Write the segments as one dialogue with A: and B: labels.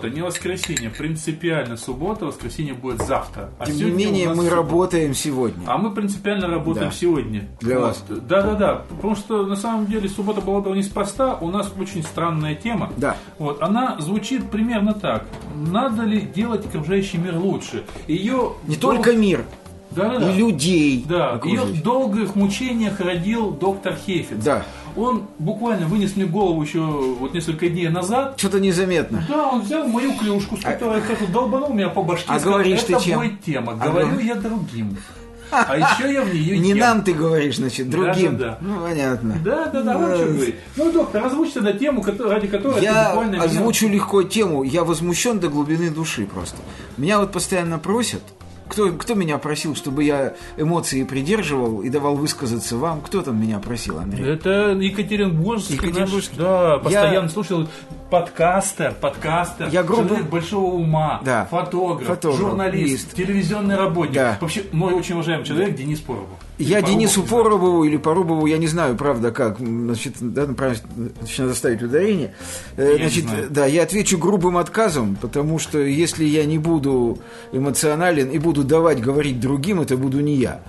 A: суббота, не воскресенье. Принципиально суббота, воскресенье будет завтра. А
B: Тем не менее, мы
A: суббота.
B: работаем сегодня.
A: А мы принципиально работаем
B: Да.
A: сегодня.
B: Для
A: Вот.
B: вас.
A: Да, да, да. Потому что на самом деле суббота была бы неспроста. У нас очень странная тема.
B: Да.
A: Вот, она звучит примерно так. Надо ли делать окружающий мир лучше? Ее
B: Не только мир,
A: да, да, да.
B: и людей.
A: Да, ее в долгих мучениях родил доктор Хейфиц.
B: Да.
A: Он буквально вынес мне голову еще вот несколько дней назад.
B: Что-то незаметно.
A: Да, он взял мою клюшку, с которой я как долбанул меня по башке.
B: А
A: сказал,
B: говоришь
A: это
B: ты чем?
A: будет тема.
B: А
A: Говорю
B: говор-
A: я другим. А еще я в нее
B: Не
A: ем.
B: нам ты говоришь, значит, другим.
A: Да, да, да.
B: Ну, понятно.
A: Да, да, да, вам что говорить. Ну, доктор, озвучь тогда тему, ради которой
B: Я
A: буквально меня-
B: озвучу легко тему. Я возмущен до глубины души просто. Меня вот постоянно просят. Кто, кто меня просил, чтобы я эмоции придерживал и давал высказаться вам? Кто там меня просил, Андрей?
A: Это Екатеринбургский,
B: Екатеринбургский.
A: наш, да, постоянно
B: Я-
A: слушал подкастер, подкастер,
B: Я грубо-
A: человек большого ума,
B: Да.
A: фотограф,
B: Фотограф,
A: журналист,
B: лист.
A: телевизионный работник.
B: Да.
A: Вообще, мой очень уважаемый человек Денис Поробов.
B: Я
A: Порубов,
B: Денису. Поробову или Порубову, я не знаю, правда, как, значит, да, правильно значит, надо ставить ударение. Э,
A: Я не
B: значит,
A: знаю.
B: да, я отвечу грубым отказом, потому что если я не буду эмоционален и буду давать говорить другим, это буду не я.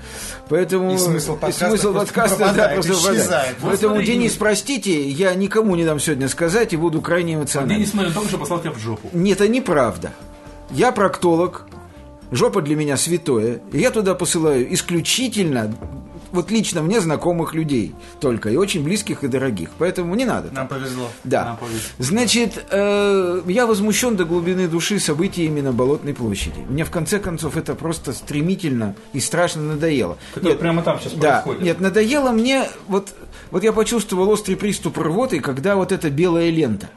B: Поэтому
C: И смысл подкаста
B: смысл
C: просто
B: подкаста, да,
C: пропадает,
B: просто
C: исчезает.
B: пропадает.
A: Вот
B: Поэтому,
A: смотри,
B: Денис,
A: Денис.
B: простите, я никому не дам сегодня сказать и буду крайне эмоционален.
A: Денис Марин только что послал тебя в жопу.
B: Нет, это неправда. Я проктолог, жопа для меня святое, и я туда посылаю исключительно, вот лично мне знакомых людей только, и очень близких и дорогих. Поэтому не надо.
C: Нам повезло.
B: Да.
A: Нам повезло.
B: Значит, э, я возмущен до глубины души событиями на Болотной площади. Мне в конце концов это просто стремительно и страшно надоело.
A: Которое прямо там сейчас
B: Да,
A: происходит.
B: нет, надоело мне, вот, вот я почувствовал острый приступ рвоты, когда вот эта белая лента.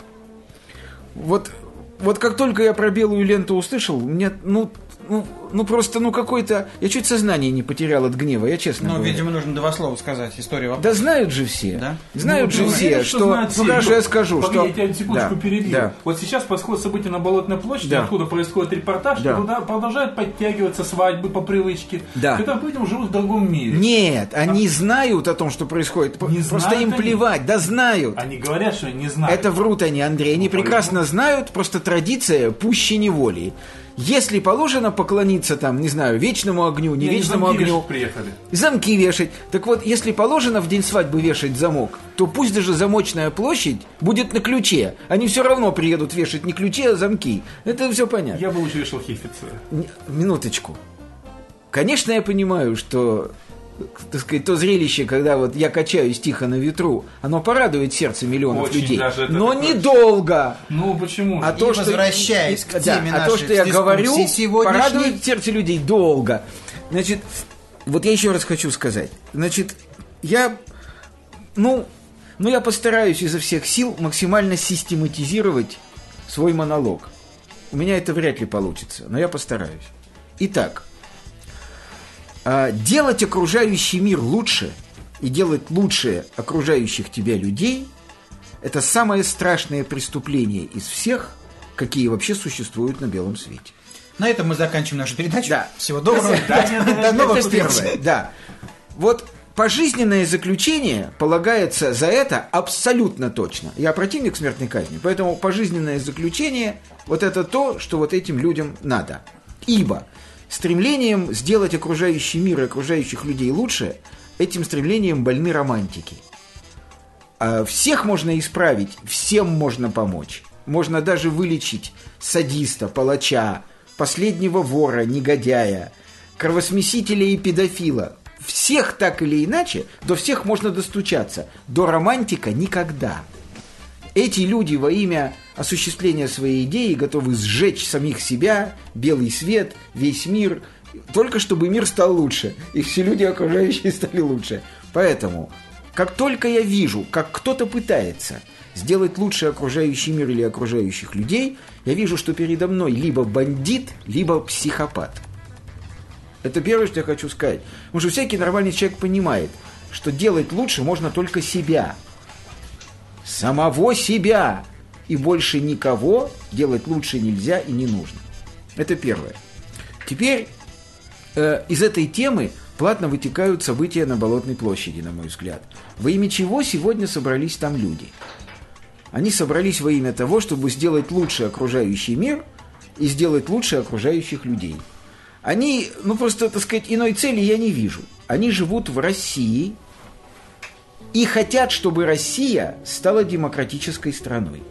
B: Вот, вот как только я про белую ленту услышал, мне, ну, ну, ну просто, ну какой-то, я чуть сознание не потерял от гнева, я честно
C: Ну,
B: говорю.
C: видимо, нужно два слова сказать. Историю вопроса.
B: Да знают же все.
C: Да?
B: Знают
A: Ну,
B: же
A: ты
B: все,
A: уверен,
B: что...
A: знают
B: ну
A: все?
B: как же я скажу,
A: Погоди,
B: что...
A: я тебя секундочку
B: Да,
A: перебью.
B: да.
A: Вот сейчас происходит событие на Болотной площади,
B: Да.
A: откуда происходит репортаж,
B: Да.
A: туда продолжают подтягиваться свадьбы по привычке,
B: Да.
A: которые, по-видимому, живут в другом мире.
B: Нет, они знают о том, что происходит.
A: Не
B: Просто
A: знают
B: им
A: они?
B: плевать, да знают.
A: Они говорят, что не знают.
B: Это врут они, Андрей. Они прекрасно знают, просто традиция пуще неволи. Если положено поклониться там, не знаю, вечному огню, не
A: Не,
B: вечному
A: замки
B: огню,
A: приехали.
B: замки вешать. Так вот, если положено в день свадьбы вешать замок, то пусть даже замочная площадь будет на ключе. Они все равно приедут вешать не ключи, а замки. Это все понятно.
A: Я бы лучше вешал хифица.
B: Не- Минуточку. Конечно, я понимаю, что так сказать, то зрелище, когда вот я качаюсь тихо на ветру, оно порадует сердце миллионов
A: Очень
B: людей. Но
A: такое-
B: недолго.
A: Ну, почему?
B: А
A: же?
B: то,
C: И
B: что,
C: возвращаясь к
B: да,
C: теме
B: а то,
C: нашей
B: что я говорю,
C: сегодняшней.
B: порадует сердце людей долго. Значит, вот я еще раз хочу сказать. Значит, я, ну, ну, я постараюсь изо всех сил максимально систематизировать свой монолог. У меня это вряд ли получится, но я постараюсь. Итак, делать окружающий мир лучше и делать лучше окружающих тебя людей – это самое страшное преступление из всех, какие вообще существуют на белом свете.
C: На этом мы заканчиваем нашу передачу.
B: Да.
C: Всего доброго. До новых встреч.
B: да. Вот пожизненное заключение полагается за это абсолютно точно. Я противник смертной казни, поэтому пожизненное заключение – вот это то, что вот этим людям надо. Ибо стремлением сделать окружающий мир и окружающих людей лучше, этим стремлением больны романтики. А Всех можно исправить, всем можно помочь. Можно даже вылечить садиста, палача, последнего вора, негодяя, кровосмесителя и педофила. Всех так или иначе, до всех можно достучаться. До романтика никогда. Эти люди во имя осуществления своей идеи готовы сжечь самих себя, белый свет, весь мир, только чтобы мир стал лучше, и все люди окружающие стали лучше. Поэтому Как только я вижу, как кто-то пытается сделать лучше окружающий мир или окружающих людей, я вижу, что передо мной либо бандит, либо психопат. Это первое, что я хочу сказать. Потому что всякий нормальный человек понимает, что делать лучше можно только себя. Самого себя. И больше никого делать лучше нельзя и не нужно. Это первое. Теперь э, из этой темы платно вытекают события на Болотной площади, на мой взгляд. Во имя чего сегодня собрались там люди? Они собрались во имя того, чтобы сделать лучше окружающий мир и сделать лучше окружающих людей. Они, ну просто, так сказать, иной цели я не вижу. Они живут в России и хотят, чтобы Россия стала демократической страной.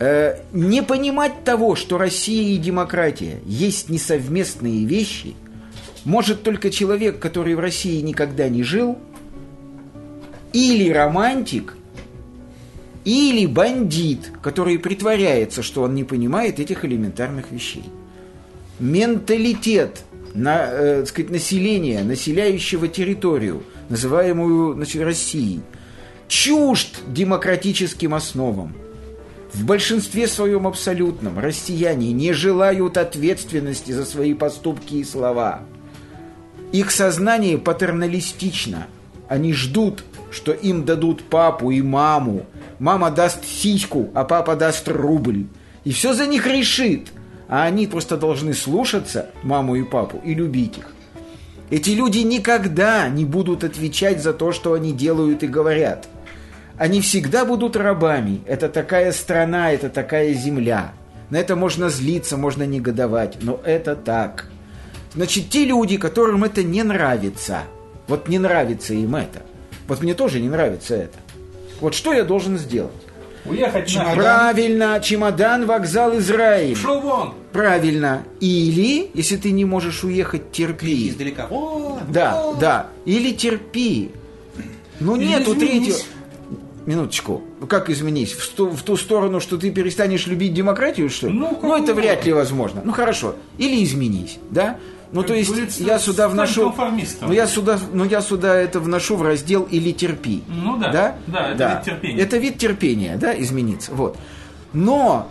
B: Э, не понимать того, что Россия и демократия есть несовместные вещи, может только человек, который в России никогда не жил, или романтик, или бандит, который притворяется, что он не понимает этих элементарных вещей. Менталитет на, э, сказать, населения, населяющего территорию, называемую значит, Россией, чужд демократическим основам – в большинстве своем абсолютном россияне не желают ответственности за свои поступки и слова. Их сознание патерналистично. Они ждут, что им дадут папу и маму. Мама даст сиську, а папа даст рубль. И все за них решит. А они просто должны слушаться маму и папу и любить их. Эти люди никогда не будут отвечать за то, что они делают и говорят – они всегда будут рабами. Это такая страна, это такая земля. На это можно злиться, можно негодовать, но это так. Значит, те люди, которым это не нравится, вот не нравится им это, вот мне тоже не нравится это. Вот что я должен сделать?
A: Уехать
C: Чемодан.
B: Правильно, чемодан, вокзал, Израиль.
A: Шел вон!
B: Правильно. Или, если ты не можешь уехать, терпи.
C: Издалека. Вот,
B: Да,
C: вот.
B: да. Или терпи. Ну
A: Или
B: нету третьего. Минуточку. Ну как изменись? В, сту- в ту сторону, что ты перестанешь любить демократию, что ли?
A: Ну,
B: ну это вряд ли возможно. Ну хорошо. Или изменись, да? Ну
A: Как
B: то есть
A: говорится,
B: я сюда вношу. Ну я сюда, ну я сюда это вношу в раздел или терпи.
A: Ну да,
B: Да?
A: да, это вид терпения.
B: Это вид терпения, да, измениться. Вот. Но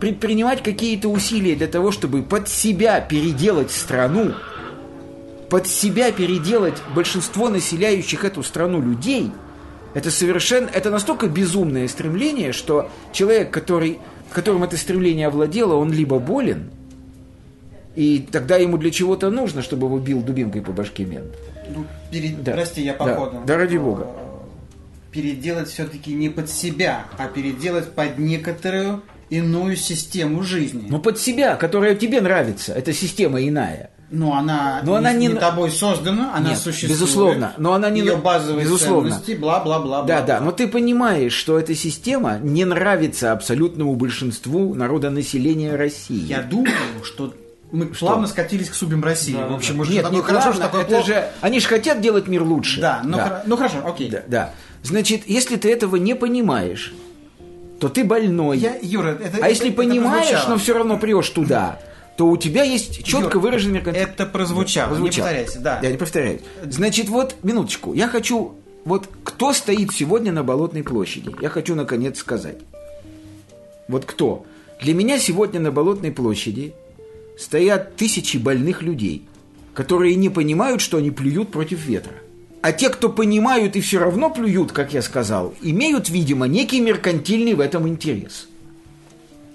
B: предпринимать какие-то усилия для того, чтобы под себя переделать страну, под себя переделать большинство населяющих эту страну людей, это совершенно, это настолько безумное стремление, что человек, который, которым это стремление овладело, он либо болен, и тогда ему для чего-то нужно, чтобы его бил дубинкой по башке мент.
C: Ну, пере-
B: Да.
C: Прости, я
B: Да.
C: походу.
B: Да, ради бога.
C: Э, Переделать все-таки не под себя, а переделать под некоторую иную систему жизни.
B: Но под себя, которая тебе нравится, эта система иная.
C: Но она,
B: Но она не
C: не тобой создана, она
B: Нет,
C: существует.
B: безусловно, но она не
C: Ее базовые
B: безусловно.
C: ценности, бла-бла-бла.
B: Да, да, но ты понимаешь, что эта система не нравится абсолютному большинству народонаселения России.
C: Я думаю, что мы плавно скатились к судьбам России.
A: Да,
C: в общем,
A: да.
C: уже
B: Нет, не
C: хорошо,
B: плавно,
C: что такое
B: это
C: плохо.
B: же... Они же хотят делать мир лучше.
C: Да, ну, хоро- ну хорошо, окей.
B: Да, да. Значит, если ты этого не понимаешь, то ты больной.
C: Я, Юра, это,
B: а если
C: это- это
B: понимаешь,
C: прозвучало.
B: но все равно прешь туда, то у тебя есть четко
C: Юр,
B: выраженный меркантиль-
C: это прозвучало, не
B: Прозвучало.
C: повторяйся, да.
B: Я не повторяюсь. Значит, вот, минуточку. Я хочу... Вот кто стоит сегодня на Болотной площади? Я хочу, наконец, сказать. Вот кто? Для меня сегодня на Болотной площади стоят тысячи больных людей, которые не понимают, что они плюют против ветра. А те, кто понимают и все равно плюют, как я сказал, имеют, видимо, некий меркантильный в этом интерес.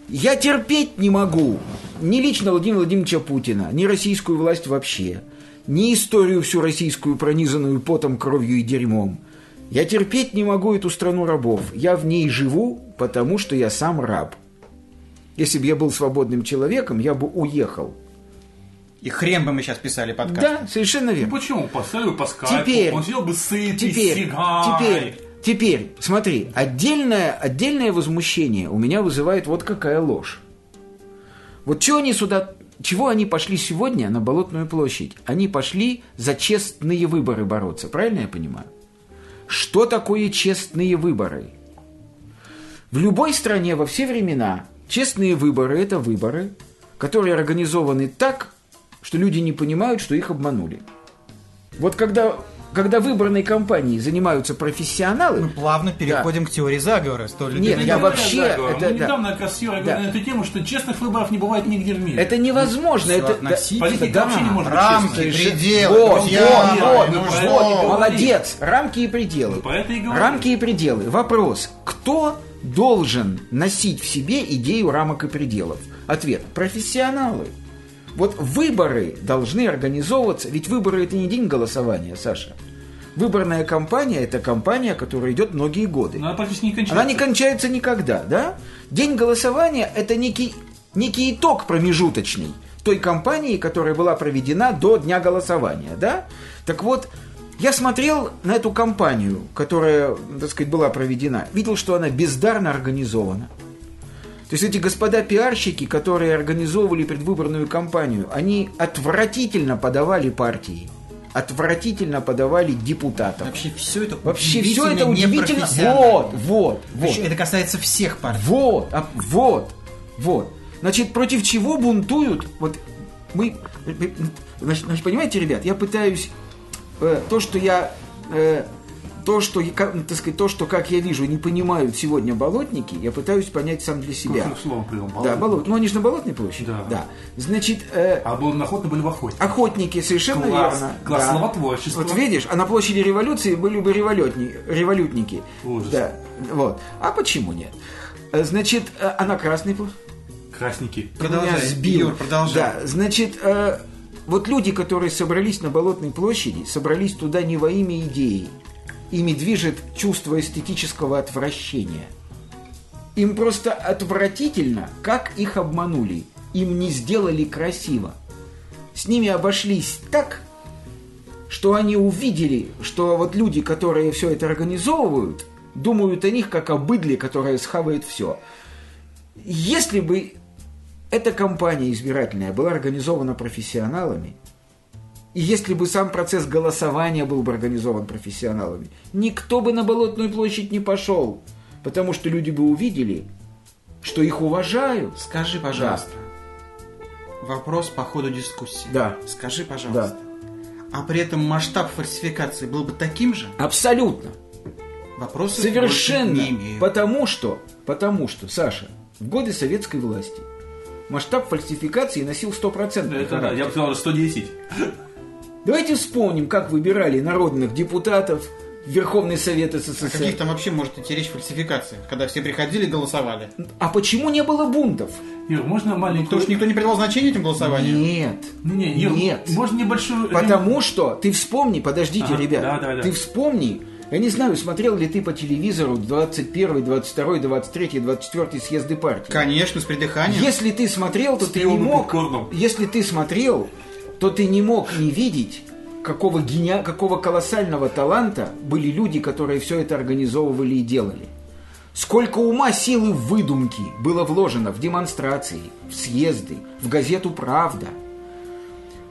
B: Я терпеть не могу ни лично Владимира Владимировича Путина, ни российскую власть вообще, ни историю всю российскую, пронизанную потом, кровью и дерьмом. Я терпеть не могу эту страну рабов. Я в ней живу, потому что я сам раб. Если бы я был свободным человеком, я бы уехал.
C: И хрен бы мы сейчас писали подкаст.
B: Да, совершенно
A: Ну
B: верно.
A: почему? Поставил по скайпу,
B: Теперь,
A: он сидел бы сытый,
B: теперь,
A: сигай.
B: теперь, теперь, смотри, отдельное, отдельное возмущение у меня вызывает вот какая ложь. Вот чего они сюда, чего они пошли сегодня на Болотную площадь? Они пошли за честные выборы бороться, правильно я понимаю? Что такое честные выборы? В любой стране во все времена честные выборы – это выборы, которые организованы так, что люди не понимают, что их обманули. Вот когда когда выборной кампанией занимаются профессионалы,
D: Мы плавно переходим к теории заговора. Столь
B: Нет, я вообще- это-
A: мы
B: да.
A: недавно с Юрой
B: Да.
A: на эту тему, что честных выборов не бывает нигде в мире.
B: это невозможно.
D: Всё
B: Это, да-
D: относительно.
A: Политика
B: да,
A: вообще не может быть
D: рамки,
A: честной.
D: пределы,
B: Вот,
D: друзья,
B: вот, вот,
D: ну
A: ну, говорим.
B: Молодец, рамки и пределы.
A: Ну, это и.
B: Рамки и пределы. Вопрос, кто должен носить в себе идею рамок и пределов? Ответ, профессионалы. Вот выборы должны организовываться, ведь выборы это не день голосования, Саша. Выборная кампания – это кампания, которая идет многие годы.
A: Но она практически не кончается.
B: Она не кончается никогда, да? День голосования – это некий, некий итог промежуточный той кампании, которая была проведена до дня голосования, да? Так вот, я смотрел на эту кампанию, которая, так сказать, была проведена, видел, что она бездарно организована. То есть эти господа пиарщики, которые организовывали предвыборную кампанию, они отвратительно подавали партии, отвратительно подавали депутатов.
D: Вообще все это
B: Вообще все это
D: удивительно.
B: Вот, вот, вот.
D: Причем Это касается всех партий.
B: Вот, а, вот, вот. Значит, против чего бунтуют? Вот мы, значит, понимаете, ребят, я пытаюсь э, то, что я, э, то, что, как, так сказать, то, что, как я вижу, не понимают сегодня болотники, я пытаюсь понять сам для себя.
A: Каким словом привел?
B: Да, болот. Ну, они же на болотной площади.
A: Да.
B: Значит, э,
A: А был на охотно были в охоте.
B: охотники, совершенно
A: Класс,
B: верно.
A: класс
B: да.
A: словотворчества.
B: Вот видишь, а на площади революции были бы револютни, револютники.
A: Ужас.
B: Да, вот. А почему нет? Э, Значит, э, а на Красной площади?
A: Красники.
D: Продолжай,
B: Меня сбил.
D: Юр, продолжай.
B: Да, значит, э, вот люди, которые собрались на Болотной площади, собрались туда не во имя идеи. Ими движет чувство эстетического отвращения. Им просто отвратительно, как их обманули. Им не сделали красиво. С ними обошлись так, что они увидели, что вот люди, которые все это организовывают, думают о них как о быдле, которое схавает все. Если бы эта кампания избирательная была организована профессионалами, и если бы сам процесс голосования был бы организован профессионалами, никто бы на Болотную площадь не пошел, потому что люди бы увидели, что их уважают.
C: Скажи, пожалуйста, вопрос по ходу дискуссии.
B: Да.
C: Скажи, пожалуйста. А при этом масштаб фальсификации был бы таким же?
B: Абсолютно.
C: Вопросы
B: Совершенно.
C: не имею.
B: Потому что, потому что, Саша, в годы советской власти масштаб фальсификации носил 100%
A: Это да,
B: характер.
A: я бы сказал, что 110.
B: Давайте вспомним, как выбирали народных депутатов в Верховный Совет
C: О
B: СССР.
C: каких там вообще может идти речь фальсификации? Когда все приходили и голосовали.
B: А почему не было бунтов?
A: Юр, можно маленькую...
C: Потому что никто не придавал значения этим голосованию.
B: Нет.
A: Не, Юр,
B: Нет.
A: можно небольшую...
B: Потому что ты вспомни, подождите,
A: Ага,
B: ребят,
A: да, да, да.
B: ты вспомни, я не знаю, смотрел ли ты по телевизору 21, 22, 23, 24 съезды партии.
C: Конечно, с придыханием.
B: Если ты смотрел, то
A: С
B: ты не мог.
A: попкорном.
B: Если ты смотрел, то ты не мог не видеть, какого гения, какого колоссального таланта были люди, которые все это организовывали и делали. Сколько ума, силы, выдумки было вложено в демонстрации, в съезды, в газету «Правда»,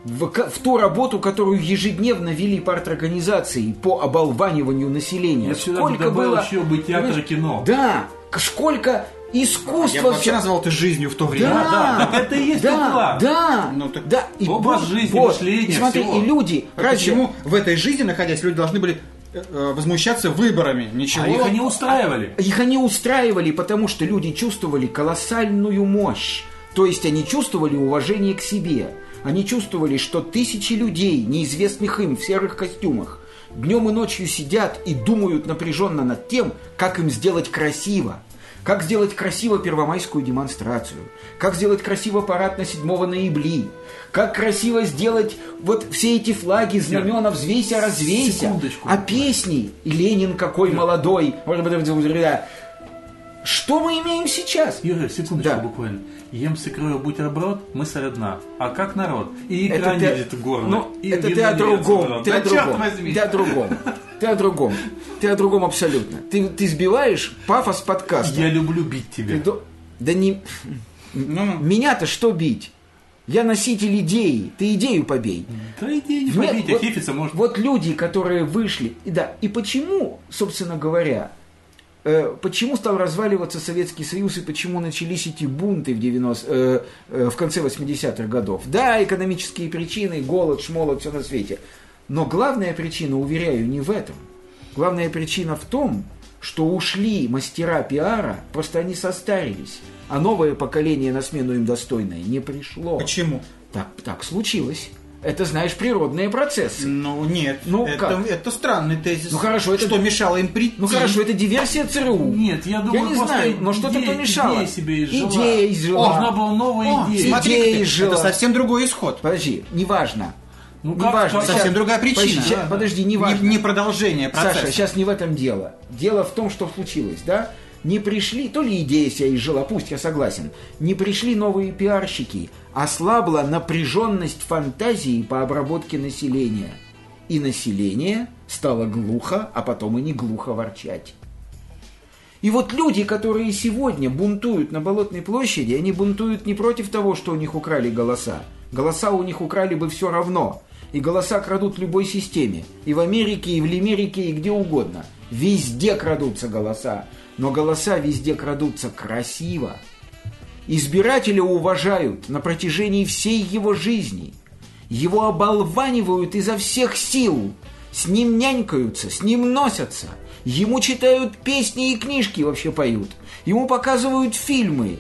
B: в, в ту работу, которую ежедневно вели парторганизации по оболваниванию населения.
A: Я сюда бы добавил еще бы театр и кино.
B: Да, сколько искусства...
C: Я бы вообще назвал это жизнью в то время.
B: да,
A: да, так это и есть
B: да,
A: уклад.
B: Да,
C: Ну, так
B: да. И
A: образ
B: вот-
A: жизни,
B: вот,
A: мышление,
B: и смотри,
A: всего.
B: и люди,
C: А
B: разве-
C: Почему в этой жизни, находясь, люди должны были э, э, возмущаться выборами? Ничего.
A: А их они устраивали.
B: Их они устраивали, потому что люди чувствовали колоссальную мощь. То есть они чувствовали уважение к себе. Они чувствовали, что тысячи людей, неизвестных им в серых костюмах, днем и ночью сидят и думают напряженно над тем, как им сделать красиво. Как сделать красиво первомайскую демонстрацию? Как сделать красиво парад на 7 ноябля? Как красиво сделать вот все эти флаги, знамена, взвейся, развейся?
A: секундочку.
B: А песни «И Ленин какой молодой». Что мы имеем сейчас?
A: Юрий, секундочку
B: Да.
A: буквально. Ем с икрой бутерброд, мы одна. А как народ? И икра
B: Это ты-
A: лезет в горло.
B: Ну,
A: и
B: это ты о другом. Ты
A: да
B: о другом. Ты о другом. Ты о другом. Ты о другом абсолютно. Ты, ты сбиваешь пафос подкаста.
A: Я люблю бить тебя.
B: Ты Да не...
C: Ну,
B: Меня-то что бить? Я носитель идеи. Ты идею побей.
A: Да иди не побить, а
B: вот-
A: хефица может.
B: Вот люди, которые вышли, и да, и почему, собственно говоря, э, почему стал разваливаться Советский Союз и почему начались эти бунты в, 90, э, э, в конце 80-х годов? Да, экономические причины, голод, шмолот, все на свете. Но главная причина, уверяю, не в этом. Главная причина в том, что ушли мастера пиара, просто они состарились, а новое поколение на смену им достойное не пришло.
D: Почему?
B: Так, так случилось. Это, знаешь, природные процессы.
D: Ну нет,
B: Ну,
D: это,
B: как?
D: это странный тезис.
B: Ну, хорошо, это-
D: Что мешало им прийти?
B: Ну хорошо, это диверсия ЦРУ.
A: Нет, я думаю,
B: я не знаю, но что-то помешало.
A: идея себе изжила.
B: Идея изжила.
A: Должна была новая
D: О,
A: идея.
D: смотри,
B: Идея
D: это
B: изжила.
D: совсем другой исход.
B: Подожди, неважно.
A: Ну, как-
B: неважно.
A: как-
B: Сейчас-
D: Совсем другая причина.
B: Подожди, щас- подожди.
D: Не, не продолжение процесса.
B: Саша, сейчас не в этом дело. Дело в том, что случилось, да? Не пришли, то ли идея себя изжила, пусть я согласен, не пришли новые пиарщики, ослабла напряженность фантазии по обработке населения. И население стало глухо, а потом и не глухо ворчать. И вот люди, которые сегодня бунтуют на Болотной площади, они бунтуют не против того, что у них украли голоса. Голоса у них украли бы все равно. И голоса крадут в любой системе. И в Америке, и в Лимерике, и где угодно. Везде крадутся голоса. Но голоса везде крадутся красиво. Избирателя уважают на протяжении всей его жизни. Его оболванивают изо всех сил. С ним нянькаются, с ним носятся. Ему читают песни и книжки вообще поют. Ему показывают фильмы.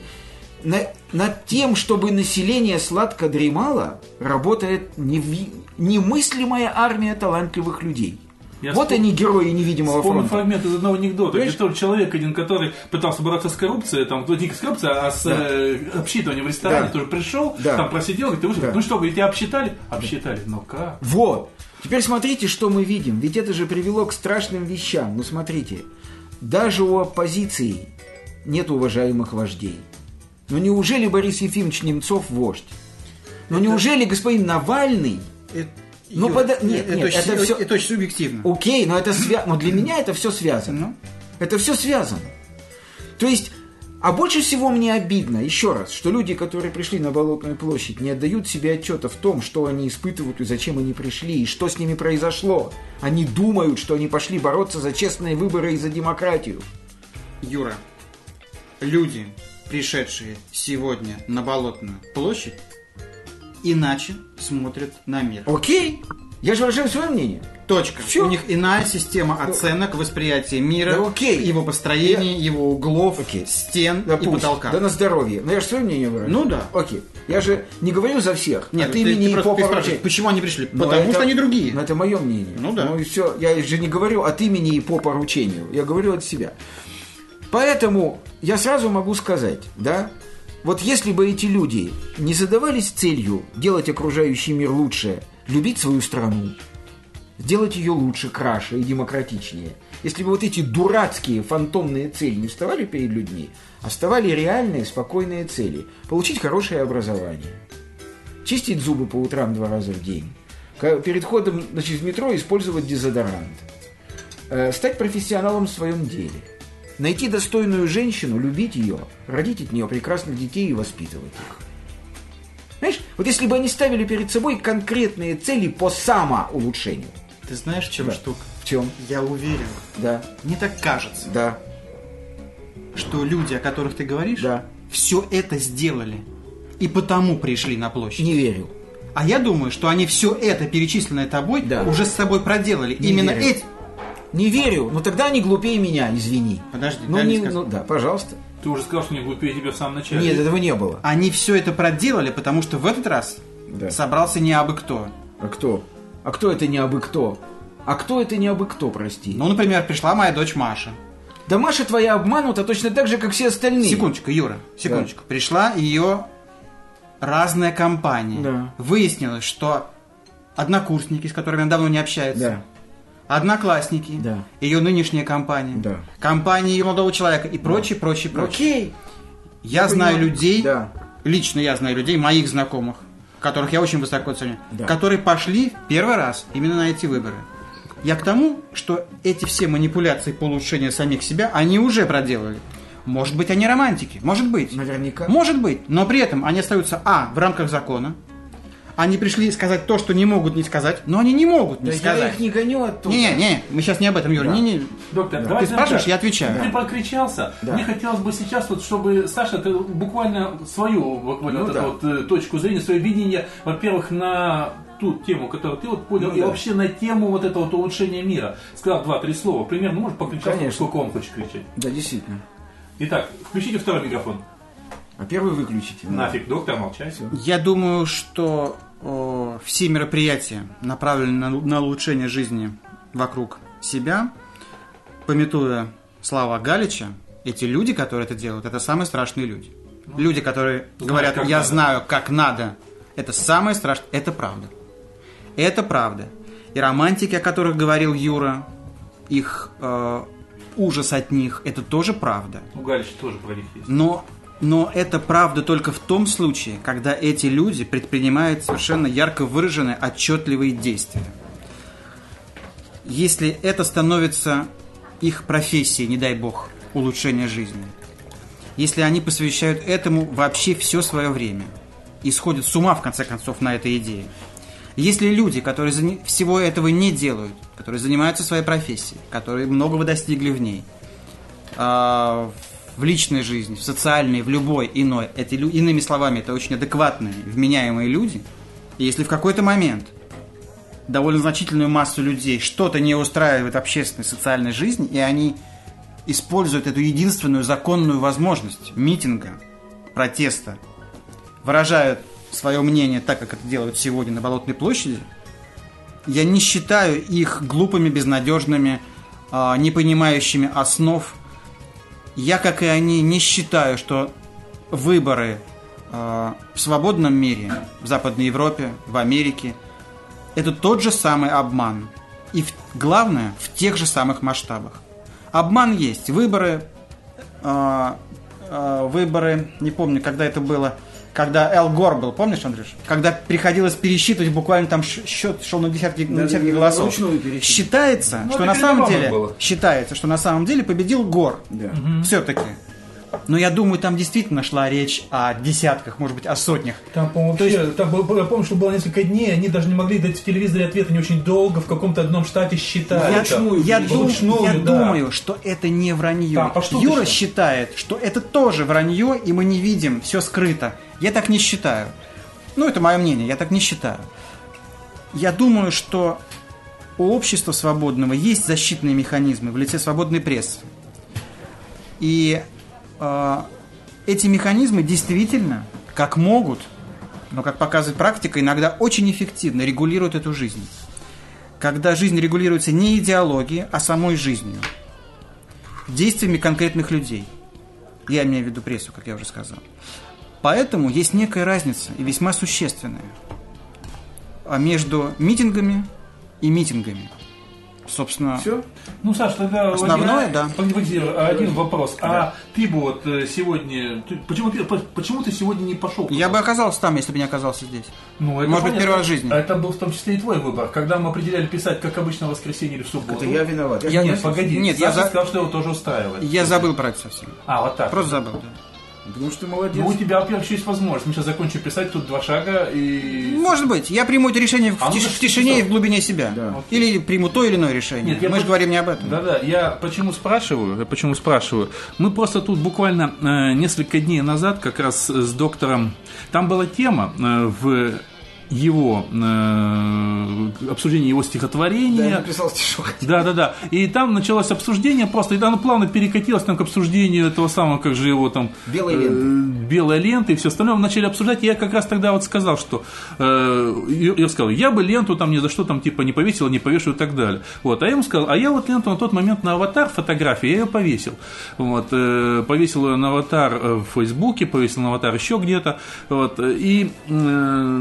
B: На- над тем, чтобы население сладко дремало, работает неви- немыслимая армия талантливых людей.
A: Я
B: вот
A: вспом-
B: они, герои невидимого
A: Вспомнил
B: фронта.
A: фрагмент из одного анекдота,
B: Понимаешь?
A: где человек один, который пытался бороться с коррупцией, там, ну, не с коррупцией, а с э, обсчитыванием в ресторане,
B: Да.
A: тоже пришел,
B: Да.
A: там просидел, говорит, ты вышел,
B: Да.
A: ну что, говорит, тебя обсчитали? Обсчитали, ну как?
B: Вот. Теперь смотрите, что мы видим. Ведь это же привело к страшным вещам. Ну смотрите, даже у оппозиции нет уважаемых вождей. Ну неужели Борис Ефимович Немцов вождь? Ну неужели господин Навальный
D: Это-
B: Ну,
D: Юр,
B: пода- нет,
D: это,
B: нет,
D: очень,
B: это всё-
D: это очень субъективно.
B: Окей, но это свя... но для меня это все связано.
D: Ну?
B: Это все связано. То есть, а больше всего мне обидно, еще раз, что люди, которые пришли на Болотную площадь, не отдают себе отчета в том, что они испытывают и зачем они пришли, и что с ними произошло. Они думают, что они пошли бороться за честные выборы и за демократию.
D: Юра, люди, пришедшие сегодня на Болотную площадь, иначе смотрят на мир.
B: Окей, я же выражаю свое мнение.
D: Точка.
B: Всё.
D: У них иная система оценок, восприятия мира,
B: Да окей.
D: его построения, его углов,
B: Окей.
D: стен
B: Да
D: и
B: пусть.
D: потолка.
B: Да на здоровье. Но я же свое мнение выражаю.
D: Ну да.
B: Окей. Я же не говорю за всех.
D: Нет,
B: от
D: ты,
B: имени
D: ты
B: по поручению.
D: почему они пришли?
B: Но
D: Потому
B: это-
D: что они другие.
B: Ну, это мое мнение.
D: Ну да.
B: Ну и все. Я же не говорю от имени и по поручению. Я говорю от себя. Поэтому я сразу могу сказать, да, вот если бы эти люди не задавались целью делать окружающий мир лучше, любить свою страну, сделать ее лучше, краше и демократичнее, если бы вот эти дурацкие фантомные цели не вставали перед людьми, а вставали реальные спокойные цели, получить хорошее образование, чистить зубы по утрам два раза в день, перед ходом значит, в метро использовать дезодорант, э, стать профессионалом в своем деле, найти достойную женщину, любить ее, родить от нее прекрасных детей и воспитывать их. Знаешь, вот если бы они ставили перед собой конкретные цели по самоулучшению.
D: Ты знаешь, в чем
B: Да.
D: штука?
B: В чем?
D: Я уверен,
B: Да,
D: мне так кажется,
B: да,
D: что люди, о которых ты говоришь,
B: Да.
D: все это сделали. И потому пришли на площадь.
B: не верю.
D: А я думаю, что они все это, перечисленное тобой,
B: Да.
D: уже с собой проделали.
B: Не
D: Именно
B: верю.
D: эти...
B: Не верю, но тогда они глупее меня, извини.
D: Подожди,
B: ну,
D: дай мне
B: не,
D: сказать.
B: ну да, пожалуйста.
A: Ты уже сказал, что не глупее тебя в самом начале.
B: Нет, этого не было.
D: Они все это проделали, потому что в этот раз
B: Да.
D: собрался не абы кто.
B: А кто? А кто это не абы кто? А кто это не абы кто, прости?
D: Ну, например, пришла моя дочь Маша.
B: Да Маша твоя обманута точно так же, как все остальные.
D: Секундочку, Юра, секундочку. Пришла ее разная компания.
B: Да.
D: Выяснилось, что однокурсники, с которыми она давно не общается,
B: Да.
D: Одноклассники,
B: Да.
D: ее нынешняя компания,
B: Да.
D: компания ее молодого человека и прочее, прочее, прочее.
B: Окей.
D: Я знаю
B: понимаю.
D: людей,
B: Да.
D: лично я знаю людей, моих знакомых, которых я очень высоко ценю,
B: Да.
D: которые пошли первый раз именно на эти выборы. Я к тому, что эти все манипуляции по улучшению самих себя, они уже проделали. Может быть, они романтики, может быть.
B: Наверняка.
D: Может быть, но при этом они остаются, а, в рамках закона. Они пришли сказать то, что не могут не сказать, но они не могут не
B: Да я
D: сказать.
B: их не гоню оттуда.
D: Не-не-не, мы сейчас не об этом, Юра.
B: Да.
D: Не-не.
A: Доктор,
D: Ты
A: давайте
D: спрашиваешь,
A: так.
D: я отвечаю.
A: Ты прокричался.
B: Да.
A: Мне хотелось бы сейчас, вот, чтобы Саша, ты буквально свою вот, вот
B: Ну
A: эту
B: да.
A: вот, э, точку зрения, свое видение, во-первых, на ту тему, которую ты вот понял,
B: Ну
A: и
B: да.
A: вообще на тему вот этого вот улучшения мира. Сказал два-три слова. Примерно можешь покричать,
B: Конечно.
A: сколько он хочет кричать.
B: Да, действительно.
A: Итак, включите второй микрофон.
B: А первый выключите.
A: Нафиг, доктор, молчай.
D: Я думаю, что э, все мероприятия направлены на, на улучшение жизни вокруг себя, пометуя слова Галича, эти люди, которые это делают, это самые страшные люди. Люди, которые говорят,
A: как
D: я
A: надо».
D: знаю, как надо, это самое страшное, это правда. Это правда. И романтики, о которых говорил Юра, их э, ужас от них, это тоже правда.
A: У Галича тоже про них есть.
D: Но, но это правда только в том случае, когда эти люди предпринимают совершенно ярко выраженные, отчетливые действия. Если это становится их профессией, не дай бог, улучшение жизни, если они посвящают этому вообще все свое время и сходят с ума, в конце концов, на этой идее, если люди, которые всего этого не делают, которые занимаются своей профессией, которые многого достигли в ней, а, в личной жизни, в социальной, в любой иной, лю- иными словами, это очень адекватные, вменяемые люди, и если в какой-то момент довольно значительную массу людей что-то не устраивает общественной, социальной жизни, и они используют эту единственную законную возможность митинга, протеста, выражают свое мнение так, как это делают сегодня на Болотной площади, я не считаю их глупыми, безнадежными, а, не понимающими основ. Я, как и они, не считаю, что выборы а, в свободном мире, в Западной Европе, в Америке, это тот же самый обман. И в- главное, в тех же самых масштабах. Обман есть. Выборы, а, а, выборы, не помню, когда это было, когда Эл Гор был, помнишь, Андрюш? Когда приходилось пересчитывать, буквально там счет шел на десятки, на
B: Да,
D: десятки
B: да,
D: голосов. Считается,
A: Ну,
D: что на самом деле,
A: было.
D: считается, что на самом деле победил Гор.
B: Да.
D: Все-таки. Но я думаю, там действительно шла речь о десятках, может быть, о сотнях.
A: Там, по-моему, вообще, там, было- я помню, что было несколько дней, они даже не могли дать в телевизоре ответ, они очень долго в каком-то одном штате считали.
D: Я,
A: это.
D: я дум- я
A: да.
D: думаю, что это не вранье.
A: Там штуке
D: Юра считает, что это тоже вранье, и мы не видим, все скрыто. Я так не считаю. Ну, это мое мнение, я так не считаю. Я думаю, что у общества свободного есть защитные механизмы в лице свободной прессы. И эти механизмы действительно, как могут, но как показывает практика, иногда очень эффективно регулируют эту жизнь когда жизнь регулируется не идеологией, а самой жизнью, действиями конкретных людей. Я имею в виду прессу, как я уже сказал. Поэтому есть некая разница, и весьма существенная, а между митингами и митингами. Собственно,
B: Все?
A: Ну, Саш, тогда
D: Основное,
A: один,
D: да.
A: погоди, погоди, один вопрос. А ты бы вот э, сегодня, ты- почему, ты- по- почему ты сегодня не пошел?
D: я бы оказался там, если бы не оказался здесь.
A: Ну, это
D: Может быть, первый раз в жизни.
A: А Это был в том числе и твой выбор. Когда мы определяли писать, как обычно, в воскресенье или в субботу.
B: Это я виноват.
D: Я-
A: Нет, погоди.
D: Нет,
A: Саша
D: я за-
A: сказал, что его тоже устраивает.
D: Я забыл про это совсем.
A: А, вот так.
D: Просто забыл, да.
B: Потому что молодец.
A: Ну, у тебя, во-первых, еще есть возможность. Мы сейчас закончим писать тут два шага и...
D: Может быть, я приму это решение в,
A: А ну,
D: тиш-
A: да
D: в тишине
A: ты
D: и в глубине себя.
B: Да.
D: Или приму то или иное решение.
A: Нет, я
D: Мы же
A: по-
D: говорим не об этом.
A: Да-да, я почему спрашиваю, я почему спрашиваю. Мы просто тут буквально э, несколько дней назад как раз с доктором, там была тема э, в его э, обсуждение его
B: Да, я
A: стихотворения.
B: написал стишок.
A: Да, да, да. И там началось обсуждение просто, и оно плавно перекатилось там к обсуждению этого самого, как же его там...
B: Белой
A: э,
B: ленты.
A: белая лента и все остальное. Мы начали обсуждать, и я как раз тогда вот сказал, что... э, я я сказал, я бы ленту там ни за что там типа не повесил, не повешу и так далее. Вот. А я ему сказал, а я вот ленту на тот момент на аватар фотографии, я ее повесил. Вот. э, повесил ее на аватар э, в Фейсбуке, повесил на аватар еще где-то. Вот. И э,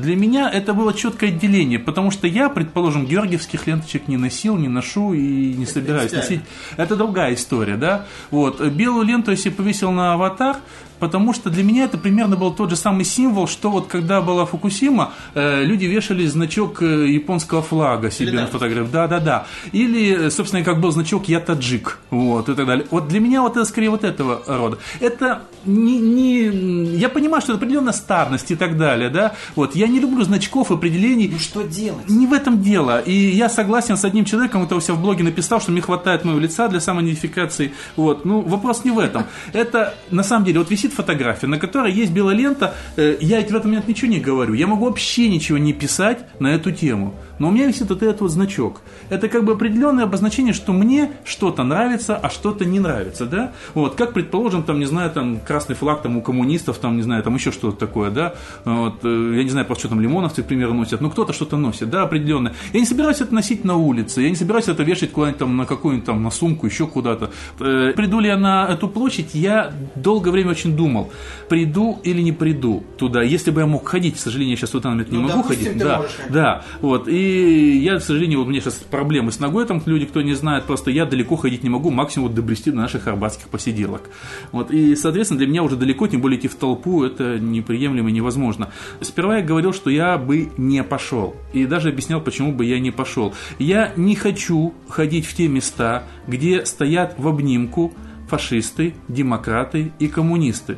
A: для меня это было четкое отделение, потому что я, предположим, георгиевских ленточек не носил, не ношу и не собираюсь носить. Это другая история, да? Вот. Белую ленту, если повесил на аватар, Потому что для меня это примерно был тот же самый символ, что вот когда была Фукусима, э, люди вешали значок э, японского флага себе на фотографии. Да, да, да. Или, собственно, как был значок Я таджик. Вот, и так далее. Вот для меня вот это скорее вот этого рода. Это не, не- Я понимаю, что это определенная старность и так далее, да. Вот, я не люблю значков, определений.
D: Ну что делать?
A: Не в этом дело. И я согласен с одним человеком, который у себя в блоге написал, что мне хватает моего лица для самоидентификации. Вот. Ну, вопрос не в этом. Это, на самом деле, вот висит висит фотография, на которой есть белая лента, э, я ведь в этот момент ничего не говорю, я могу вообще ничего не писать на эту тему. Но у меня висит вот этот вот значок. Это как бы определенное обозначение, что мне что-то нравится, а что-то не нравится, да? Вот, как, предположим, там, не знаю, там, красный флаг там у коммунистов, там, не знаю, там еще что-то такое, да? Вот, э, я не знаю, просто что там лимоновцы, к примеру, носят, но кто-то что-то носит, да, определенное. Я не собираюсь это носить на улице, я не собираюсь это вешать куда-нибудь там на какую-нибудь там, на сумку, еще куда-то. Э, Приду ли я на эту площадь, я долгое время очень думал, приду или не приду туда. Если бы я мог ходить, к сожалению, я сейчас в этот момент не
C: Ну,
A: могу
C: допустим,
A: ходить. Да,
C: можешь
A: да, вот. И я, к сожалению, вот у меня сейчас проблемы с ногой, там люди, кто не знает, просто я далеко ходить не могу, максимум вот добрести до наших арбатских посиделок. Вот. И, соответственно, для меня уже далеко, тем более идти в толпу, это неприемлемо и невозможно. Сперва я говорил, что я бы не пошел. И даже объяснял, почему бы я не пошел. Я не хочу ходить в те места, где стоят в обнимку фашисты, демократы и коммунисты.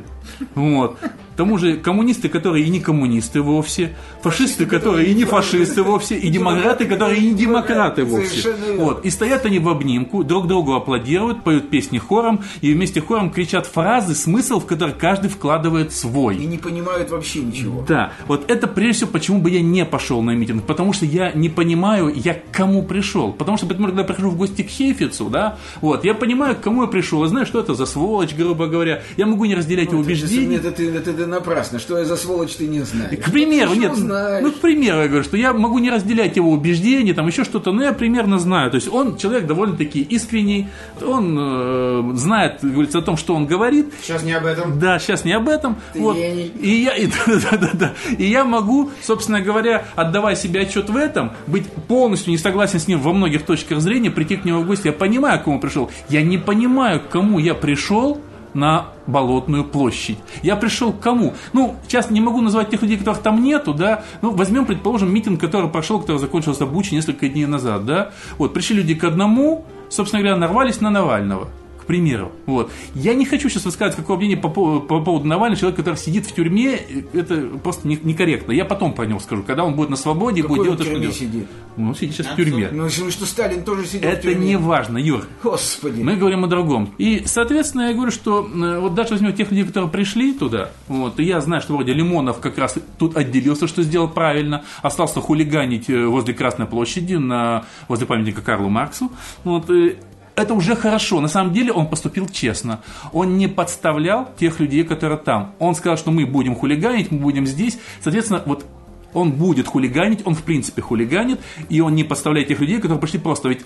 A: Вот. К тому же коммунисты, которые и не коммунисты вовсе, фашисты, которые и не фашисты вовсе, и демократы, которые и не демократы вовсе. Вот. И стоят они в обнимку, друг другу аплодируют, поют песни хором, и вместе хором кричат фразы, смысл в который каждый вкладывает
B: И
A: свой.
B: не понимают вообще ничего.
A: Да, вот это прежде всего, почему бы я не пошел на митинг, потому что я не понимаю, я к кому пришел. Потому что, например, когда я прихожу в гости к Хейфицу, да, вот, я понимаю, к кому я пришел, я знаю, что это за сволочь, грубо говоря, я могу не разделять его
B: Вот это, это, это ты напрасно. Что я за сволочь, ты не знаешь.
A: К примеру, нет,
B: знаешь?
A: ну, к примеру, я говорю, что я могу не разделять его убеждения, там еще что-то, но я примерно знаю. То есть он человек довольно-таки искренний, он э, знает, говорится, о том, что он говорит.
B: Сейчас не об этом.
A: Да, сейчас не об этом.
B: Ты
A: вот.
B: гений.
A: И я, и, да, да, да, и я могу, собственно говоря, отдавая себе отчет в этом, быть полностью не согласен с ним во многих точках зрения, прийти к нему в гости. Я понимаю, к кому пришел. Я не понимаю, к кому я пришел на Болотную площадь. Я пришел к кому? Ну, сейчас не могу назвать тех людей, которых там нету, да. Ну, возьмем, предположим, митинг, который прошел, который закончился в Буче несколько дней назад, да. Вот, пришли люди к одному, собственно говоря, нарвались на Навального к примеру. Вот. Я не хочу сейчас высказывать какое мнение по, по- по поводу Навального, человек, который сидит в тюрьме, это просто не- некорректно. Я потом про него скажу, когда он будет на свободе,
B: Какой
A: будет делать то,
B: в
A: что
B: тюрьме
A: делает.
B: сидит?
A: Ну, он сидит сейчас в
C: Отсюда.
A: тюрьме.
B: Ну, что, Сталин тоже сидел в
A: Это
B: тюрьме.
A: не важно, Юр.
B: Господи.
A: Мы говорим о другом. И, соответственно, я говорю, что э, вот даже возьмем тех людей, которые пришли туда, вот, и я знаю, что вроде Лимонов как раз тут отделился, что сделал правильно, остался хулиганить э, возле Красной площади, на, возле памятника Карлу Марксу. Вот, э, это уже хорошо. На самом деле он поступил честно. Он не подставлял тех людей, которые там. Он сказал, что мы будем хулиганить, мы будем здесь. Соответственно, вот он будет хулиганить, он в принципе хулиганит, и он не подставляет тех людей, которые пришли просто. Ведь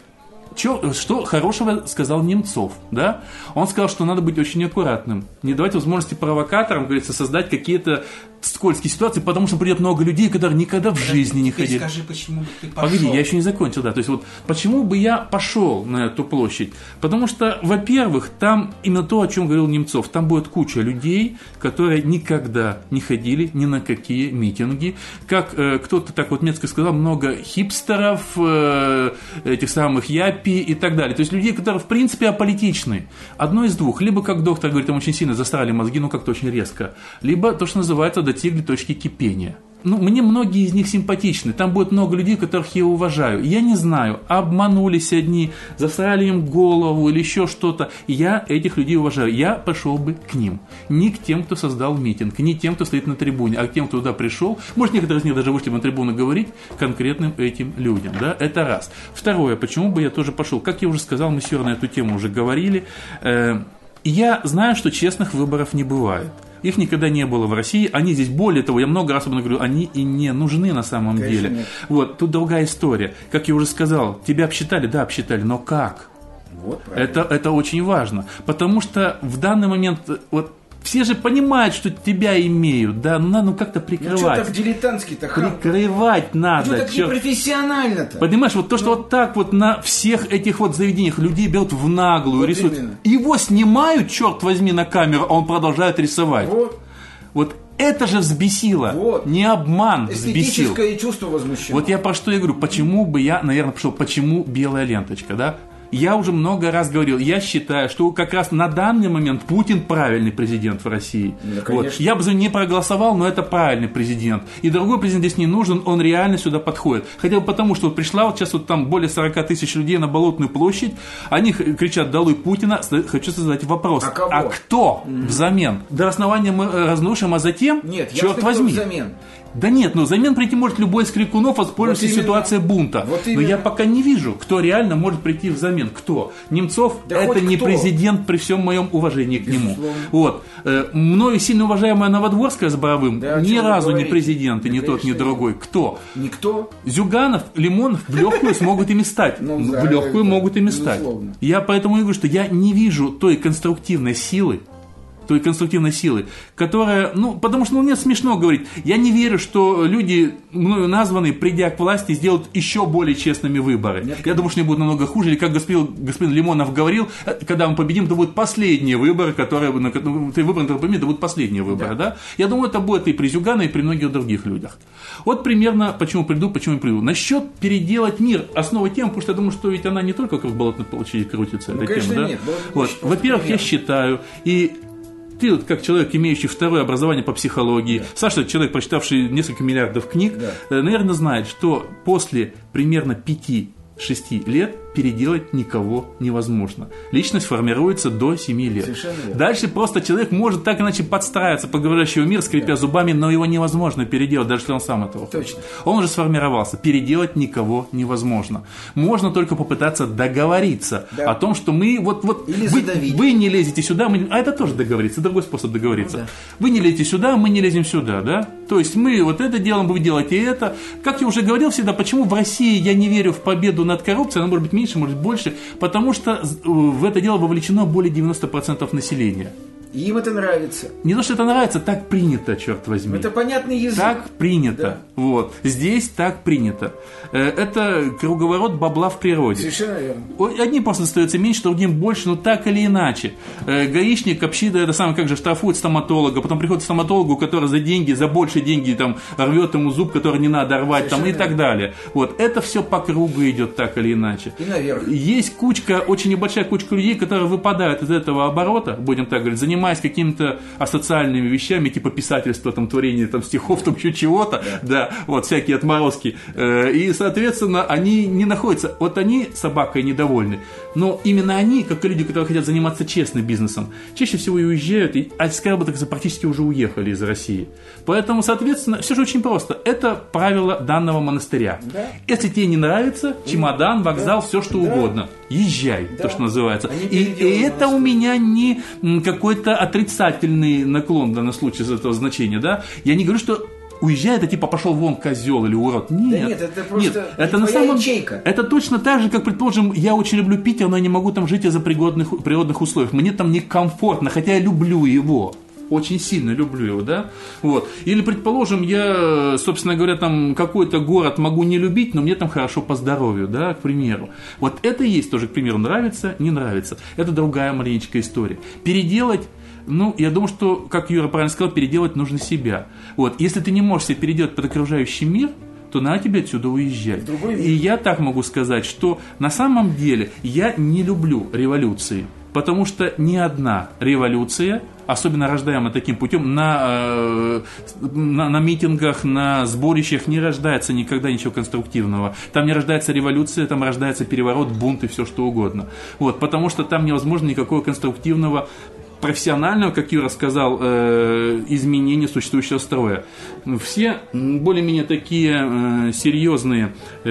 A: Чё- что хорошего сказал Немцов, да? Он сказал, что надо быть очень аккуратным, не давать возможности провокаторам, говорится, создать какие-то скользкие ситуации, потому что придет много людей, которые никогда в жизни не ходили.
D: скажи, почему бы ты пошел?
A: Погоди, я еще не закончил, да. То есть вот почему бы я пошел на эту площадь? Потому что, во-первых, там именно то, о чем говорил Немцов, там будет куча людей, которые никогда не ходили ни на какие митинги. Как э, кто-то так вот метко сказал, много хипстеров, э, этих самых япи и так далее. То есть людей, которые в принципе аполитичны. Одно из двух. Либо, как доктор говорит, им очень сильно засрали мозги, ну как-то очень резко. Либо то, что называется достигли точки кипения ну, мне многие из них симпатичны. Там будет много людей, которых я уважаю. Я не знаю, обманулись одни, засрали им голову или еще что-то. Я этих людей уважаю. Я пошел бы к ним. Не к тем, кто создал митинг, не тем, кто стоит на трибуне, а к тем, кто туда пришел. Может, некоторые из них даже вышли на трибуну говорить конкретным этим людям. Да? Это раз. Второе, почему бы я тоже пошел? Как я уже сказал, мы все на эту тему уже говорили. Э, я знаю, что честных выборов не бывает. Их никогда не было в России. Они здесь, более того, я много раз об этом говорю, они и не нужны на самом
B: Конечно,
A: деле.
B: нет.
A: Вот, тут другая история. Как я уже сказал, тебя обсчитали, да, обсчитали, но как?
B: Вот, правильно.
A: Это, это очень важно. Потому что в данный момент, э, вот, все же понимают, что тебя имеют, да, ну надо ну, как-то
B: Ну, что
A: прикрывать.
B: так дилетантский-то, хам?
A: Прикрывать надо.
B: так
A: чёрт.
B: непрофессионально-то?
A: Понимаешь, вот то, что вот так вот на всех этих вот заведениях людей берут в наглую,
B: Вот
A: рисуют.
B: именно.
A: Его снимают, черт возьми, на камеру, а он продолжает рисовать.
B: Вот.
A: Вот это же взбесило.
B: Вот.
A: Не обман взбесил.
B: Эстетическое чувство возмущено.
A: Вот я про что я говорю. Почему бы я, наверное, пошел, почему белая ленточка, да? Я уже много раз говорил, я считаю, что как раз на данный момент Путин правильный президент в России.
B: Ну,
A: вот. Я бы за него не проголосовал, но это правильный президент. И другой президент здесь не нужен, он реально сюда подходит. Хотя бы потому, что вот пришла вот сейчас вот там более 40 тысяч людей на Болотную площадь, они кричат «Долой Путина!» Хочу задать вопрос.
B: А кого?
A: кто взамен? До основания мы э, разрушим, а затем,
B: Нет,
A: черт
B: кто
A: возьми.
B: взамен.
A: Да нет, ну взамен прийти может любой из крикунов, воспользовавшись
B: Вот именно.
A: ситуацией бунта.
B: Вот
A: Но я пока не вижу, кто реально может прийти взамен. Кто? Немцов
B: Да
A: это не
B: кто.
A: президент при всем моем уважении к нему.
B: Безусловно.
A: Вот. Э, Мною сильно уважаемая Новодворская с Боровым
B: Да,
A: ни разу не президент, и ни тот, ни другой. Кто?
B: Никто.
A: Зюганов, Лимонов в легкую смогут ими стать.
B: Ну,
A: в легкую могут ими стать. Я поэтому и говорю, что я не вижу той конструктивной силы, той конструктивной силы, которая, ну, потому что, ну, мне смешно говорить, я не верю, что люди, мною названные, придя к власти, сделают еще более честными выборы. я думаю, что они будут намного хуже, или как господин, господин Лимонов говорил, э, когда мы победим, это будут последние выборы, которые, на, ну, те выборы, которые победим, это будут последние выборы, да. Я думаю, это будет и при Зюгане, и при многих других людях. Вот примерно, почему приду, почему приду. Насчет переделать мир, основа тем, потому что я думаю, что ведь она не только вокруг болотной площади крутится,
B: Ну,
A: эта
B: конечно,
A: тема, да?
B: нет.
A: Вот. Во-первых, я считаю, и ты вот как человек, имеющий второе образование по психологии, Саша, человек, прочитавший несколько миллиардов книг,
B: Да.
A: э, наверное, знает, что после примерно 5-6 лет переделать никого невозможно. Личность формируется до 7 лет. Дальше просто человек может так иначе подстраиваться под говорящего мира, скрипя зубами, но его невозможно переделать, даже если он сам этого хочет.
B: Точно.
A: Он уже сформировался. Переделать никого невозможно. Можно только попытаться договориться
B: Да.
A: о том, что мы вот, вот
B: Или
A: вы,
B: задавить.
A: вы не лезете сюда, мы... а это тоже договориться, другой способ договориться.
B: Ну да.
A: Вы не лезете сюда, мы не лезем сюда, да? То есть мы вот это делаем, вы делаете это. Как я уже говорил всегда, почему в России я не верю в победу над коррупцией, она может быть меньше, может быть больше, потому что э, в это дело вовлечено более 90% населения.
B: И им это нравится.
A: Не то, что это нравится, так принято, черт возьми.
B: Это понятный язык.
A: Так принято. Вот. Здесь так принято. Э, Это круговорот бабла в природе.
B: Совершенно верно.
A: Ой, Одним просто остается меньше, другим больше, но так или иначе. Э, Гаишник, община, это самое, как же, штрафует стоматолога, потом приходит к стоматологу, который за деньги, за большие деньги там рвет ему зуб, который не надо рвать, там, и так далее. Вот, это все по кругу идет так или иначе.
B: И наверх.
A: Есть кучка, очень небольшая кучка людей, которые выпадают из этого оборота, будем так говорить, занимаясь какими-то асоциальными вещами, типа писательства, там, творения там, стихов, там, еще чего-то, да. вот, всякие отморозки. Э, И, соответственно, они не находятся, вот они собакой недовольны, но именно они, как и люди, которые хотят заниматься честным бизнесом, чаще всего и уезжают, и, а скарботоксы практически уже уехали из России. Поэтому, соответственно, все же очень просто. Это правило данного монастыря.
B: Да.
A: Если тебе не нравится, чемодан, вокзал, все что
B: Да.
A: угодно. Езжай,
B: Да.
A: то, что называется.
B: Они
A: И, и это у меня не м, какой-то отрицательный наклон в данном случае из этого значения, да. Я не говорю, что уезжай, это типа пошел вон козел или урод. Нет,
B: нет, это просто
A: Нет,
B: не
A: это на самом
B: ячейка.
A: Это точно так же, как, предположим, я очень люблю Питер, но я не могу там жить из-за природных, природных условий. Мне там некомфортно, хотя я люблю его. Очень сильно люблю его, да? Вот. Или, предположим, я, собственно говоря, там какой-то город могу не любить, но мне там хорошо по здоровью, да, к примеру. Вот это и есть тоже, к примеру, нравится, не нравится. Это другая маленечкая история. Переделать ну, я думаю, что, как Юра правильно сказал, переделать нужно себя. Вот. Если ты не можешь себя переделать под окружающий мир, то надо тебе отсюда уезжать. И я так могу сказать, что на самом деле я не люблю революции, потому что ни одна революция, особенно рождаемая таким путем, на, э, на, на митингах, на сборищах не рождается никогда ничего конструктивного. Там не рождается революция, там рождается переворот, бунт и все что угодно. Вот, потому что там невозможно никакого конструктивного профессионального, как Юра сказал, э, изменения существующего строя. Все более-менее такие э, серьезные э,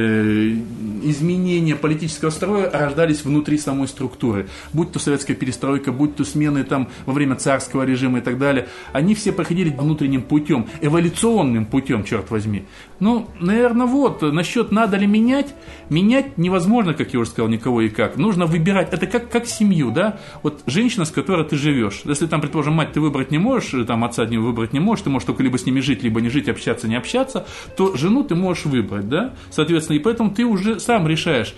A: изменения политического строя рождались внутри самой структуры. Будь то советская перестройка, будь то смены там во время царского режима и так далее, они все проходили внутренним путем, эволюционным путем, черт возьми. Ну, наверное, вот, насчет надо ли менять, менять невозможно, как я уже сказал, никого и как. Нужно выбирать, это как, как семью, да, вот женщина, с которой ты живешь, если там, предположим, мать ты выбрать не можешь, там отца не выбрать не можешь, ты можешь только либо с ними жить, либо не жить, общаться, не общаться, то жену ты можешь выбрать, да, соответственно, и поэтому ты уже сам решаешь,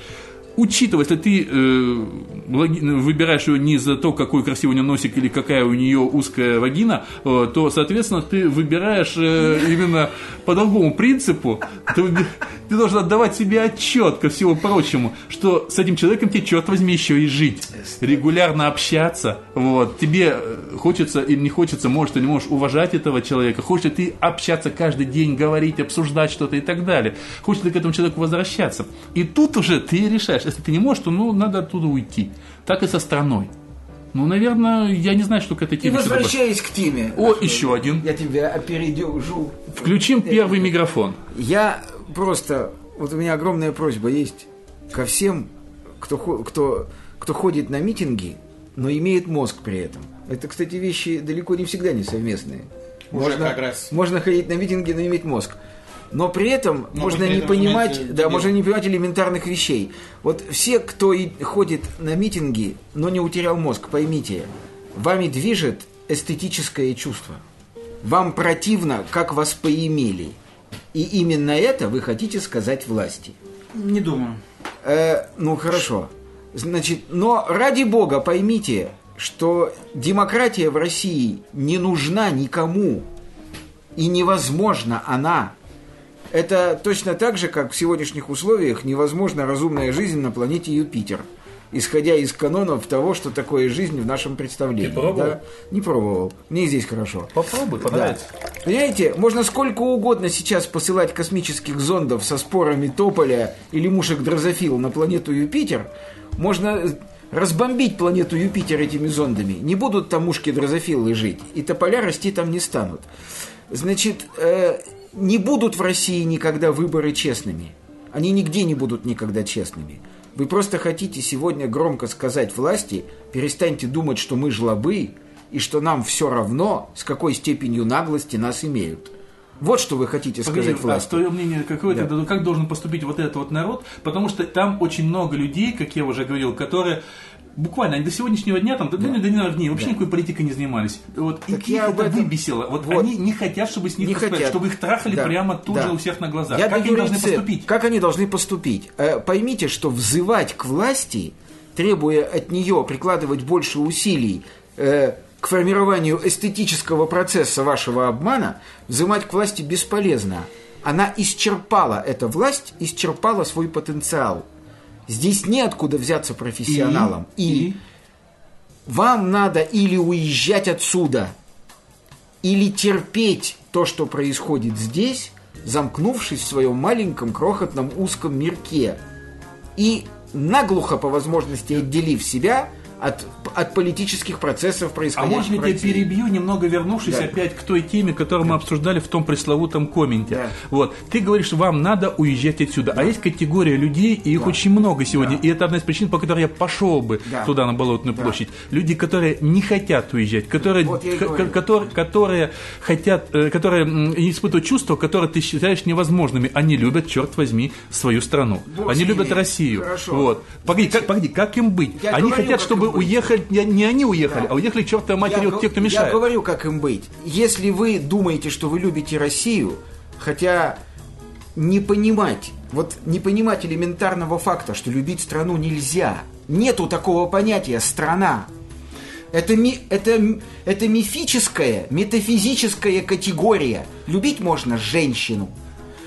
A: учитывая, если ты э, выбираешь ее не за то, какой красивый у нее носик или какая у нее узкая вагина, э, то, соответственно, ты выбираешь э, именно по другому принципу. Ты, ты должен отдавать себе отчет ко всему прочему, что с этим человеком тебе, черт возьми, еще и жить. Регулярно общаться. Вот. Тебе э, хочется или не хочется, можешь или не можешь уважать этого человека. Хочешь ли ты общаться каждый день, говорить, обсуждать что-то и так далее. Хочешь ли ты к этому человеку возвращаться. И тут уже ты решаешь, если ты не можешь, то ну надо оттуда уйти. Так и со страной. Ну, наверное, я не знаю, что к этой
B: И
A: теме. добавить.
B: возвращаясь к теме.
A: О, еще один.
B: Я тебя опередежу.
A: Включим первый микрофон.
B: Я просто... Вот у меня огромная просьба есть ко всем, кто, кто, кто ходит на митинги, но имеет мозг при этом. Это, кстати, вещи далеко не всегда несовместные.
D: Уже
B: можно,
D: как раз.
B: можно ходить на митинги, но иметь мозг. Но при этом
D: Но
B: можно
D: при
B: не
D: этом
B: понимать,
D: иметь
B: да,
D: дело.
B: можно не понимать элементарных вещей. Вот все, кто и ходит на митинги, но не утерял мозг, поймите, вами движет эстетическое чувство. Вам противно, как вас поимели. И именно это вы хотите сказать власти.
D: Не думаю.
B: Э, ну хорошо. Значит, но ради бога поймите, что демократия в России не нужна никому. И невозможна она. Это точно так же, как в сегодняшних условиях невозможна разумная жизнь на планете Юпитер. Исходя из канонов того, что такое жизнь в нашем представлении.
A: Ты пробовал?
B: да? Не пробовал. Мне здесь хорошо.
A: Попробуй,
B: Да. Понимаете, можно сколько угодно сейчас посылать космических зондов со спорами тополя или мушек дрозофил на планету Юпитер. Можно разбомбить планету Юпитер этими зондами. Не будут там мушки дрозофилы жить, и тополя расти там не станут. Значит, э, не будут в России никогда выборы честными. Они нигде не будут никогда честными. Вы просто хотите сегодня громко сказать власти, перестаньте думать, что мы жлобы, и что нам все равно, с какой степенью наглости нас имеют. Вот что вы хотите
A: Погоди,
B: сказать
A: а
B: власти.
A: твое мнение какое
B: Да.
A: тогда, как должен поступить вот этот вот народ? Потому что там очень много людей, как я уже говорил, которые буквально они до сегодняшнего дня, там, до, до недавних дней вообще никакой политикой не занимались. Вот, и
B: Так
A: их
B: я об
A: это
B: этом-
A: выбесило. Вот,
B: Вот.
A: они не хотят, чтобы с них
B: Не хотят.
A: чтобы их трахали
B: Да.
A: прямо тут
B: Да.
A: же у всех на глазах.
B: Я
A: как они должны
B: цель.
A: поступить?
B: Как они должны поступить? Э, Поймите, что взывать к власти, требуя от нее прикладывать больше усилий э, к формированию эстетического процесса вашего обмана, взывать к власти бесполезно. Она исчерпала, эта власть исчерпала свой потенциал. Здесь неоткуда взяться профессионалам.
A: И?
B: вам надо или уезжать отсюда, или терпеть то, что происходит здесь, замкнувшись в своем маленьком, крохотном, узком мирке. И наглухо, по возможности, отделив себя от, от политических процессов,
A: А
B: происходящих
A: можно я
B: в
A: тебя
B: России.
A: перебью, немного вернувшись
B: Да.
A: опять к той теме, которую мы обсуждали в том пресловутом комменте.
B: Да.
A: Вот. Ты говоришь, вам надо уезжать отсюда. А есть категория людей, и их очень много сегодня. И это одна из причин, по которой я пошел бы
B: Да.
A: туда, на Болотную площадь. Люди, которые не хотят уезжать, которые,
B: Вот я
A: которые, которые хотят, э, которые испытывают чувства, которые ты считаешь невозможными. Они любят, черт возьми, свою страну.
B: Бог
A: они любят. Россию.
B: Хорошо.
A: Вот. Погоди, как, погоди, как им быть?
B: Я
A: они
B: говорю,
A: хотят,
B: как
A: чтобы
B: быть.
A: уехали, не, не они уехали,
B: Да.
A: а уехали к чертовой матери
B: Я
A: вот те, кто мешает.
B: Я говорю, как им быть. Если вы думаете, что вы любите Россию, хотя не понимать, вот не понимать элементарного факта, что любить страну нельзя. Нету такого понятия «страна». Это, ми, это, это мифическая, метафизическая категория. Любить можно женщину.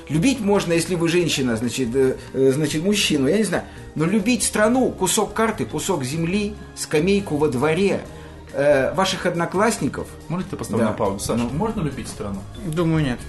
B: Любить можно, если вы женщина, значит, э, э, значит, мужчину, я не знаю. Но любить страну, кусок карты, кусок земли, скамейку во дворе, э, ваших одноклассников.
A: Можно ты поставить
B: Да.
A: на паузу? Саша, можно любить страну?
D: Думаю, нет.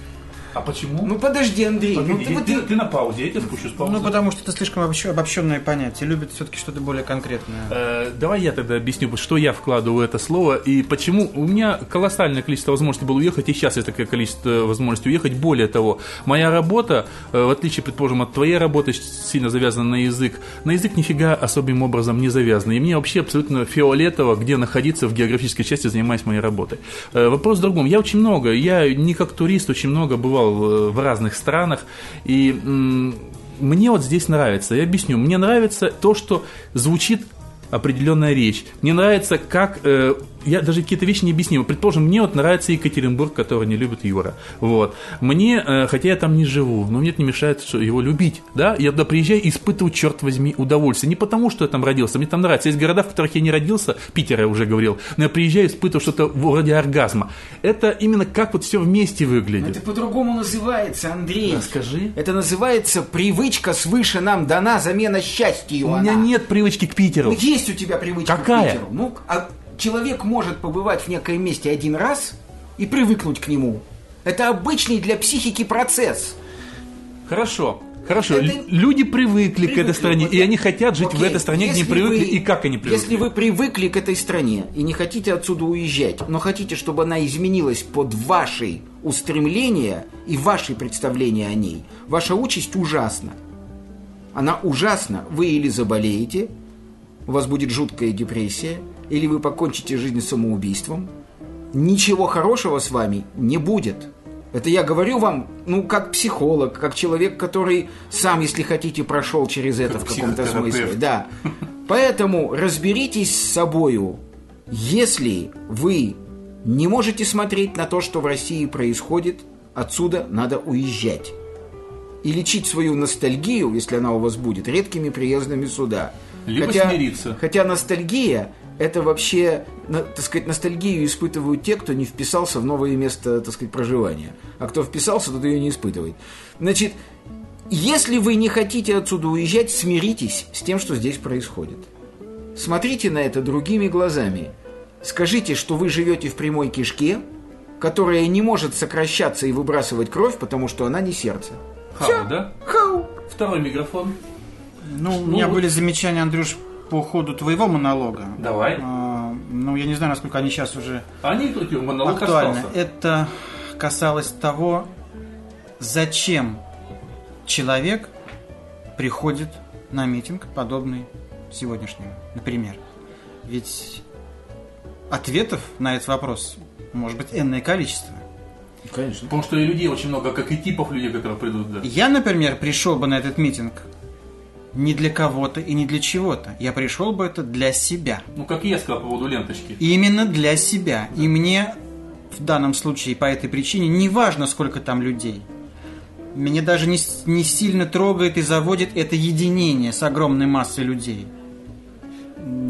A: А почему?
B: Ну подожди, Андрей, ну
A: Погоди,
B: ты, вот
A: ты,
B: ты-
A: ты на паузе, я тебя спущу с паузы.
D: Ну, потому что это слишком обобщ- обобщенное понятие. Любят все-таки что-то более конкретное.
A: Э, Давай я тогда объясню, что я вкладываю в это слово и почему. У меня колоссальное количество возможностей было уехать, и сейчас есть такое количество возможностей уехать. Более того, моя работа, э, в отличие, предположим, от твоей работы, сильно завязана на язык, на язык нифига особым образом не завязана. И мне вообще абсолютно фиолетово, где находиться в географической части, занимаясь моей работой. Э, Вопрос в другом. Я очень много, я не как турист, очень много бывал э, в разных странах, и мне вот здесь нравится. Я объясню. Мне нравится то, что звучит определенная речь. Мне нравится, как э, я даже какие-то вещи не объяснил. Предположим, мне вот нравится Екатеринбург, который не любит Юра. Вот. Мне, э, хотя я там не живу, но мне это не мешает его любить. Да? Я туда приезжаю и испытываю, черт возьми, удовольствие. Не потому, что я там родился, мне там нравится. Есть города, в которых я не родился, Питер я уже говорил, но я приезжаю и испытываю что-то вроде оргазма. Это именно как вот все вместе выглядит.
B: Это по-другому называется, Андрей.
A: Скажи.
B: Это называется привычка свыше нам дана замена счастью.
A: У меня нет привычки к Питеру.
B: Ну, есть у тебя привычка
A: Какая?
B: к Питеру. Ну, а человек может побывать в некоем месте один раз и привыкнуть к нему. Это обычный для психики процесс.
A: Хорошо. Хорошо,
B: Это-
A: люди привыкли, к этой
B: Привыкли.
A: стране,
B: Вот
A: и они хотят жить в
B: Окей,
A: этой стране, где они
B: если
A: привыкли,
B: вы-
A: и как они привыкли.
B: Если вы привыкли к этой стране и не хотите отсюда уезжать, но хотите, чтобы она изменилась под ваши устремления и ваши представления о ней, ваша участь ужасна. Она ужасна. Вы или заболеете, у вас будет жуткая депрессия, или вы покончите жизнь самоубийством. Ничего хорошего с вами не будет. Это я говорю вам, ну, как психолог, как человек, который сам, если хотите, прошел через это в каком-то смысле. Да. Поэтому разберитесь с собою, если вы не можете смотреть на то, что в России происходит, отсюда надо уезжать. И лечить свою ностальгию, если она у вас будет, редкими приездами сюда.
A: Либо смириться.
B: Хотя ностальгия это вообще, на- так сказать, ностальгию испытывают те, кто не вписался в новое место, так сказать, проживания. А кто вписался, тот ее не испытывает. Значит, если вы не хотите отсюда уезжать, смиритесь с тем, что здесь происходит. Смотрите на это другими глазами. Скажите, что вы живете в прямой кишке, которая не может сокращаться и выбрасывать кровь, потому что она не сердце.
A: Хау, да?
B: Хау!
A: Второй микрофон.
D: Ну, у меня
A: вот-
D: были замечания, Андрюш, по ходу твоего монолога.
A: Давай.
D: А, ну, я не знаю, насколько они сейчас уже
A: Они тут монолог
D: актуальны.
A: остался.
D: Это касалось того, зачем человек приходит на митинг, подобный сегодняшнему, например. Ведь ответов на этот вопрос может быть энное количество.
B: Конечно.
A: Потому что и людей очень много, как и типов людей, которые придут, да.
D: Я, например, пришел бы на этот митинг не для кого-то и не для чего-то. Я пришел бы это для себя.
A: Ну, как я сказал по поводу ленточки.
D: Именно для себя. И мне в данном случае по этой причине не важно, сколько там людей. Меня даже не, не сильно трогает и заводит это единение с огромной массой людей.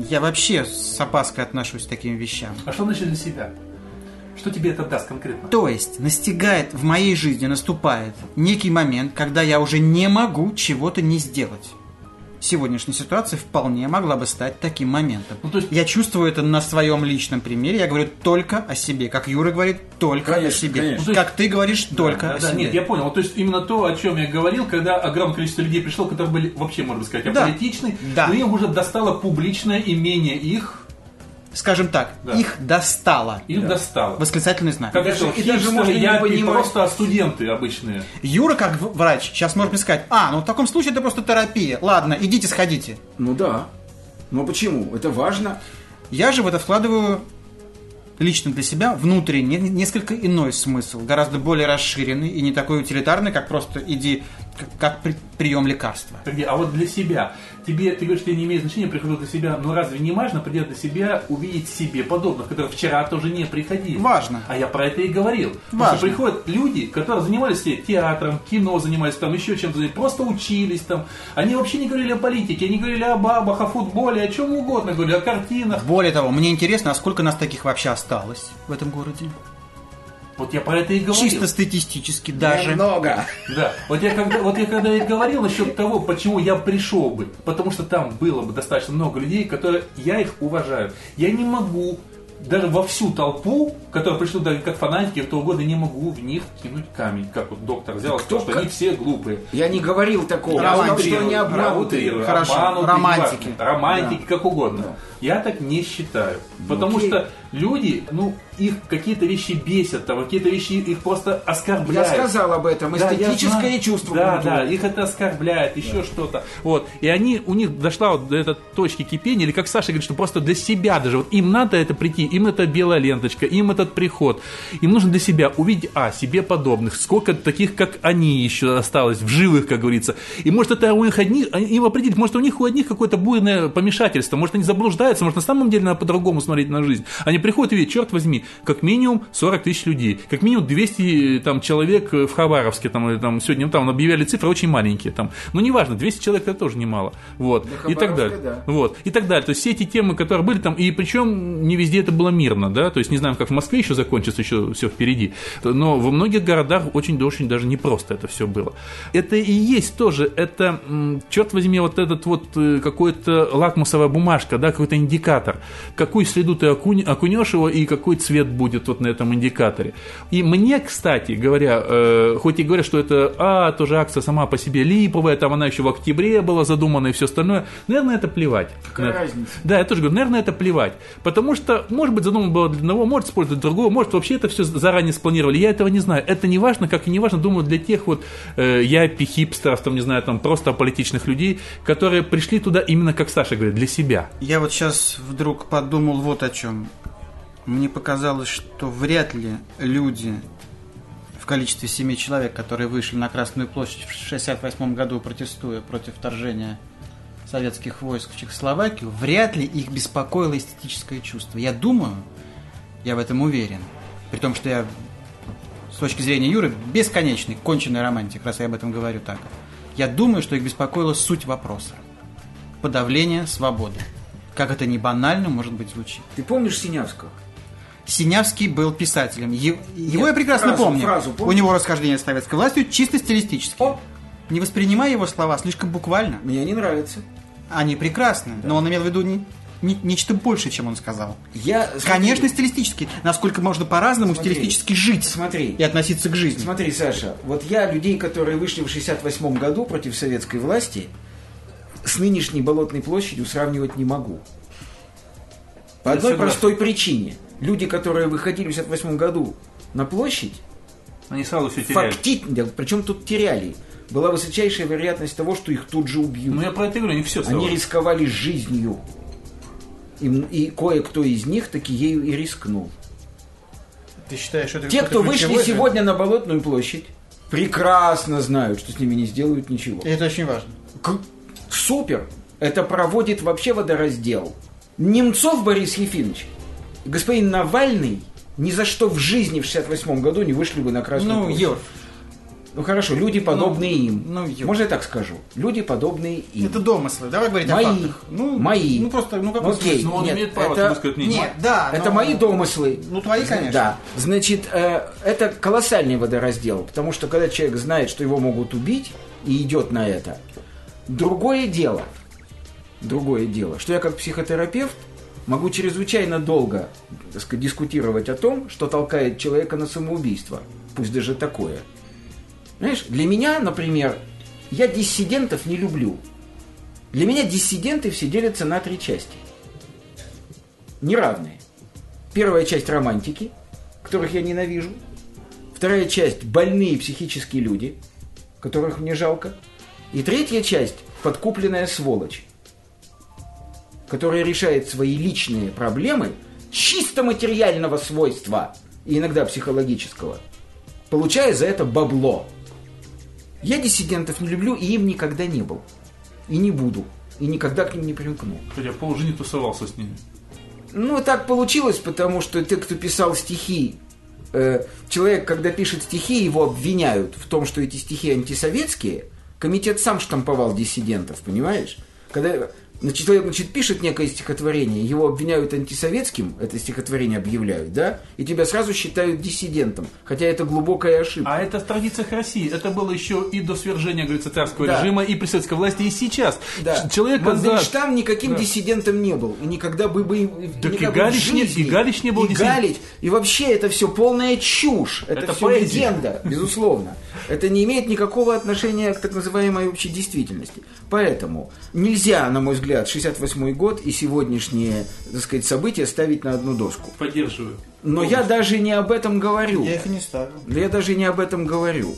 D: Я вообще с опаской отношусь к таким вещам.
A: А что значит для себя? Что тебе это даст конкретно?
D: То есть настигает в моей жизни, наступает некий момент, когда я уже не могу чего-то не сделать. Сегодняшняя ситуация вполне могла бы стать таким моментом.
A: Ну, то есть-
D: Я чувствую это на своем личном примере. Я говорю только о себе. Как Юра говорит, только
B: Конечно,
D: о себе.
B: конечно.
A: Ну, то есть-
D: Как ты говоришь, только
A: Да,
D: о
A: да,
D: себе.
A: нет, я понял. Вот, То есть именно то, о чем я говорил, когда огромное количество людей пришло, которые были вообще, можно сказать, аполитичны,
D: Да.
A: но им уже достало публичное имение их,
D: Скажем так,
A: Да.
D: их достало.
A: их достало.
D: Восклицательный знак.
A: Как
B: даже-
A: это,
B: и даже можно не
A: япи,
B: понимать.
A: просто студенты обычные.
D: Юра, как врач, сейчас может мне сказать, а, ну в таком случае это просто терапия. Ладно, идите сходите.
B: Ну да. Но почему? Это важно.
D: Я же в это вкладываю лично для себя внутренний, не- несколько иной смысл, гораздо более расширенный и не такой утилитарный, как просто иди, как, при- прием лекарства.
A: А вот для себя. Тебе, ты говоришь, тебе не имеет значения, приходил для себя, но разве не важно придет для себя увидеть себе подобных, которые вчера тоже не приходили?
D: Важно.
A: А я про это и говорил. Потому
D: Важно.
A: что приходят люди, которые занимались театром, кино занимались, там еще чем-то, просто учились там. Они вообще не говорили о политике, они говорили о бабах, о футболе, о чем угодно, говорили о картинах.
D: Более того, мне интересно, а сколько нас таких вообще осталось в этом городе?
A: Вот я про это и говорил.
D: Чисто статистически даже.
B: Много.
A: Да, вот я когда, вот я когда и говорил насчет того, почему я пришел бы, потому что там было бы достаточно много людей, которые, я их уважаю. Я не могу даже во всю толпу, которые пришли даже как фанатики, кто угодно, не могу в них кинуть камень, как вот доктор взял,
B: Кто
A: сказал, что
B: ка-
A: они все глупые.
B: Я не говорил такого. Я сказал, что они обмануты.
D: Хорошо, романтики.
A: Романтики, как угодно. Я так не считаю. Потому
B: окей.
A: что люди, ну, их какие-то вещи бесят, там, какие-то вещи их просто
B: Я
A: оскорбляют.
B: сказал об этом.
A: Да, я
B: Эстетическое чувство.
A: Да,
B: культуры.
A: да, их это оскорбляет, еще что-то. Вот. И они, у них дошла вот до этой точки кипения, или как Саша говорит, что просто для себя даже, вот им надо это прийти, им это белая ленточка, им этот приход. Им нужно для себя увидеть, а, себе подобных, сколько таких, как они еще осталось, в живых, как говорится. И может это у них одних, им определить, может у них у одних какое-то буйное помешательство, может они заблуждаются, может на самом деле надо по-другому смотреть на жизнь, не приходят и видят, черт возьми, как минимум 40 тысяч людей, как минимум 200 там, человек в Хабаровске, там, или, там, сегодня там объявляли цифры очень маленькие, там, но неважно, 200 человек это тоже немало, вот, и так далее,
B: да.
A: вот, и так далее, то есть все эти темы, которые были там, и причем не везде это было мирно, да, то есть не знаем, как в Москве еще закончится, еще все впереди, но во многих городах очень-очень даже непросто это все было. Это и есть тоже, это, черт возьми, вот этот вот э, какой-то лакмусовая бумажка, да, какой-то индикатор, какую следу ты окунь, окунешь его и какой цвет будет вот на этом индикаторе. И мне, кстати говоря, э, хоть и говорят, что это, а, тоже акция сама по себе липовая, там она еще в октябре была задумана и все остальное, наверное, это плевать.
B: Какая
A: На-
B: разница?
A: Да, я тоже говорю, наверное, это плевать. Потому что, может быть, задумано было для одного, может использовать другого, может, вообще это все заранее спланировали. Я этого не знаю. Это не важно, как и не важно, думаю, для тех вот э, япи, хипстеров, там, не знаю, там, просто аполитичных людей, которые пришли туда именно, как Саша говорит, для себя.
D: Я вот сейчас вдруг подумал вот о чем. Мне показалось, что вряд ли люди в количестве семи человек, которые вышли на Красную площадь в 1968 году, протестуя против вторжения советских войск в Чехословакию, вряд ли их беспокоило эстетическое чувство. Я думаю, я в этом уверен, при том, что я с точки зрения Юры бесконечный, конченый романтик, раз я об этом говорю так. Я думаю, что их беспокоила суть вопроса. Подавление свободы. Как это не банально, может быть, звучит.
B: Ты помнишь Синявского?
D: Синявский был писателем. Его
B: Нет,
D: я прекрасно
B: фразу-
D: помню.
B: фразу
D: У него расхождение с советской властью чисто стилистически.
B: О!
D: Не воспринимай его слова слишком буквально.
B: Мне не нравится.
D: Они прекрасны, но он имел в виду не- не- нечто большее, чем он сказал.
B: Я, смотри,
D: Конечно, стилистически. Насколько можно по-разному
B: Смотри,
D: стилистически жить
B: смотри.
D: и относиться к жизни.
B: Смотри, Саша, вот я людей, которые вышли в 68 году против советской власти, с нынешней Болотной площадью сравнивать не могу. По
A: Я
B: одной
A: согласен.
B: простой причине. Люди, которые выходили в 68 году на площадь,
A: Они сразу все теряли.
B: фактически, причем тут теряли, была высочайшая вероятность того, что их тут же убьют.
A: Ну, я про это говорю, они все
B: Они рисковали жизнью. И, и кое-кто из них таки ею и рискнул.
D: Ты считаешь, что это
B: Те, кто вышли сегодня на Болотную площадь, прекрасно знают, что с ними не сделают ничего.
D: Это очень важно.
B: К- Супер! Это проводит вообще водораздел. Немцов Борис Ефимович, господин Навальный ни за что в жизни в 68 году не вышли бы на Красную
D: Ну,
B: площадь.
D: Юр,
B: Ну хорошо, люди подобные им.
D: ну, Юр.
B: Можно я так скажу? Люди подобные им.
D: это домыслы. Давай говорить
B: Мои.
D: о фактах. Ну,
B: Мои.
D: Ну, просто, ну, какой
B: Окей.
D: смысл?
A: Но он
B: Нет,
A: имеет право
B: это-
A: высказать мнение.
D: Нет, да.
B: Это
D: но-
B: мои домыслы.
D: Ну, твои, конечно.
B: Да. Значит, э, это колоссальный водораздел, потому что когда человек знает, что его могут убить, и идет на это, другое дело, другое дело, что я как психотерапевт могу чрезвычайно долго сказать, дискутировать о том, что толкает человека на самоубийство, пусть даже такое. Знаешь, для меня, например, я диссидентов не люблю. Для меня диссиденты все делятся на три части. Неравные. Первая часть романтики, которых я ненавижу. Вторая часть больные психические люди, которых мне жалко. И третья часть подкупленная сволочь, которая решает свои личные проблемы чисто материального свойства и иногда психологического, получая за это бабло. Я диссидентов не люблю и им никогда не был. И не буду. И никогда к ним не примкну.
A: Хотя полжизни тусовался с ними.
B: Ну, так получилось, потому что те, кто писал стихи, э, человек, когда пишет стихи, его обвиняют в том, что эти стихи антисоветские. Комитет сам штамповал диссидентов, понимаешь? Когда значит, человек значит, пишет некое стихотворение, его обвиняют антисоветским, это стихотворение объявляют, да, и тебя сразу считают диссидентом, хотя это глубокая ошибка.
A: А это в традициях России. Это было еще и до свержения, говорится, царского
B: Да.
A: режима, и при советской власти, и сейчас.
B: Да.
A: Человек.
B: Мандельштам никаким
A: Да.
B: диссидентом не был. И никогда бы... бы
A: Так и
B: никогда в
A: Галич не- и Галич не был
B: И
A: диссидентом.
B: Галич. И вообще это все полная чушь. Это,
A: Это
B: все
A: поэзия.
B: легенда, безусловно. Это не имеет никакого отношения к так называемой общей действительности. Поэтому нельзя, на мой взгляд, 68 год и сегодняшние, так сказать, события ставить на одну доску.
A: Поддерживаю.
B: Но я даже не об этом говорю.
D: Я их не ставлю.
B: Да я даже не об этом говорю.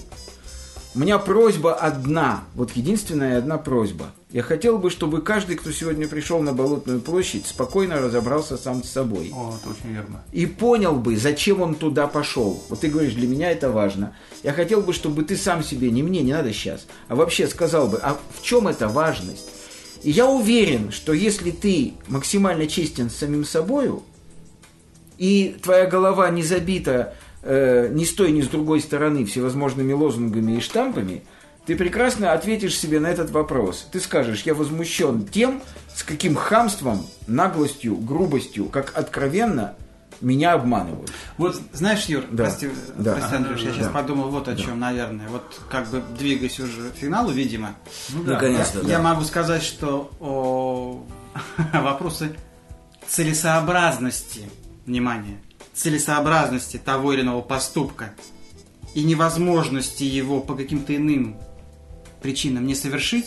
B: У меня просьба одна, вот единственная одна просьба. Я хотел бы, чтобы каждый, кто сегодня пришел на Болотную площадь, спокойно разобрался сам с собой.
A: О, это очень верно.
B: И понял бы, зачем он туда пошел. Вот ты говоришь, для меня это важно. Я хотел бы, чтобы ты сам себе, не мне, не надо сейчас, а вообще сказал бы, а в чем эта важность? И я уверен, что если ты максимально честен с самим собою, и твоя голова не забита э, ни с той, ни с другой стороны всевозможными лозунгами и штампами, ты прекрасно ответишь себе на этот вопрос. Ты скажешь, я возмущен тем, с каким хамством, наглостью, грубостью, как откровенно меня обманывают.
D: Вот знаешь, Юр,
B: Да.
D: прости,
B: Да.
D: прости, Андрюш, я сейчас
B: Да.
D: подумал вот о чем, наверное. Вот как бы двигаясь уже к финалу, видимо,
A: Ну да.
B: Наконец-то,
D: я
B: да.
D: могу сказать, что о, вопросы целесообразности, внимание, целесообразности того или иного поступка и невозможности его по каким-то иным причинам не совершить,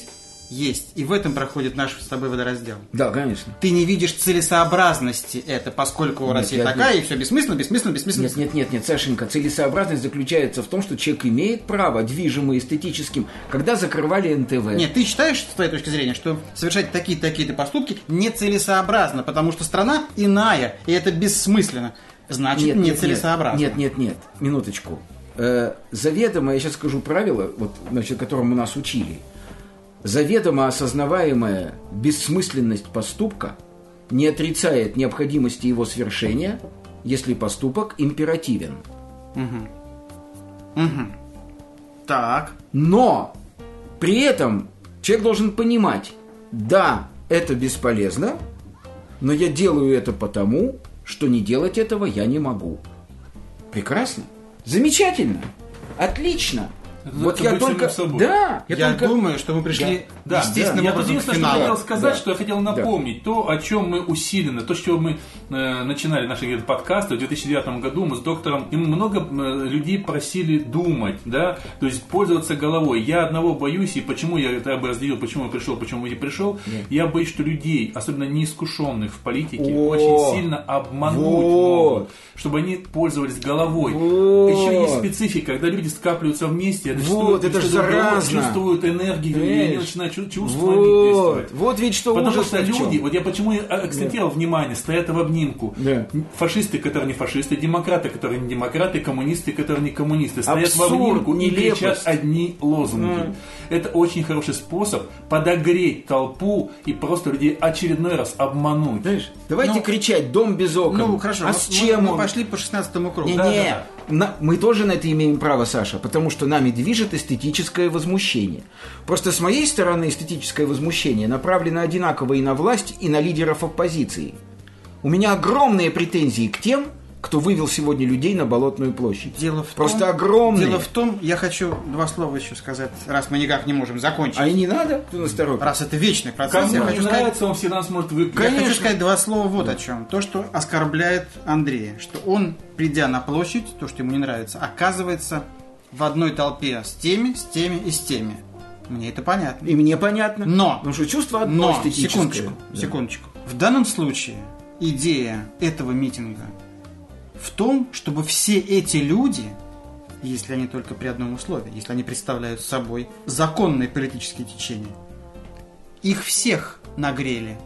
D: есть. И в этом проходит наш с тобой водораздел.
B: Да, конечно.
D: Ты не видишь целесообразности это, поскольку
B: Нет,
D: Россия
B: я-
D: такая, и все бессмысленно, бессмысленно, бессмысленно.
B: Нет, нет, нет, нет, Сашенька, целесообразность заключается в том, что человек имеет право, движимый эстетическим, когда закрывали НТВ.
D: Нет, ты считаешь, с твоей точки зрения, что совершать такие-такие-то поступки нецелесообразно, потому что страна иная, и это бессмысленно. Значит, нецелесообразно.
B: Нет, нет, нет, минуточку. Э, заведомо, я сейчас скажу правило, вот, значит, которому нас учили. Заведомо осознаваемая бессмысленность поступка не отрицает необходимости его свершения, если поступок императивен.
D: Так.
B: Но при этом человек должен понимать, да, это бесполезно, но я делаю это потому, что не делать этого я не могу. Прекрасно. Замечательно. Отлично. Вот я только...
A: собой.
B: Да,
D: Я,
B: только...
D: думаю, что мы пришли
A: Да,
D: естественным
A: я тут
D: образом к
A: единственное, что хотел сказать,
B: Да.
A: что я хотел напомнить, то, о чем мы усиленно, то, с чего мы э, начинали наши говорит, подкасты в 2009 году, мы с доктором, и много э, людей просили думать, да, то есть пользоваться головой. Я одного боюсь, и почему я это бы разделил, почему я пришел, почему я не пришел, я боюсь, что людей, особенно неискушенных в политике,
B: О!
A: очень сильно обмануть
B: Вот!
A: могут, чтобы они пользовались головой.
B: Вот!
A: Еще есть специфика, когда люди скапливаются вместе, это
B: Вот, это ж заразно.
A: чувствуют энергию, и они начинают чу- чувствами
B: Вот, вот ведь что
A: Потому что люди, вот я почему и акцентировал внимание, стоят в обнимку. Фашисты, которые не фашисты, демократы, которые не демократы, коммунисты, которые не коммунисты, стоят
B: Абсурд,
A: в обнимку и кричат одни лозунги. Это очень хороший способ подогреть толпу и просто людей очередной раз обмануть.
B: Знаешь, давайте
D: Ну,
B: кричать «Дом без окон».
D: Ну, хорошо.
B: А с чем
D: мы,
B: он?
D: мы пошли по 16 кругу.
B: Не-не,
A: Да, да,
B: на- мы тоже на это имеем право, Саша, потому что нами движет эстетическое возмущение. Просто с моей стороны эстетическое возмущение направлено одинаково и на власть, и на лидеров оппозиции. У меня огромные претензии к тем, кто вывел сегодня людей на Болотную площадь.
D: Дело в
B: Просто
D: том,
B: огромные.
D: Дело в том, я хочу два слова еще сказать, раз мы никак не можем закончить.
B: А и не надо, ты нас торопишь.
D: Раз это вечный процесс,
A: Кому
D: я
A: не
D: хочу сказать,
A: нравится, он всегда сможет выключить.
D: я
B: Конечно.
D: хочу сказать два слова вот о чем. То, что оскорбляет Андрея, что он, придя на площадь, то, что ему не нравится, оказывается в одной толпе с теми, с теми и с теми. Мне это понятно.
B: И мне понятно.
D: Но,
B: Потому что чувство одно
D: но, секундочку,
B: Да.
D: секундочку. В данном случае идея этого митинга в том, чтобы все эти люди, если они только при одном условии, если они представляют собой законные политические течения, их всех нагрели.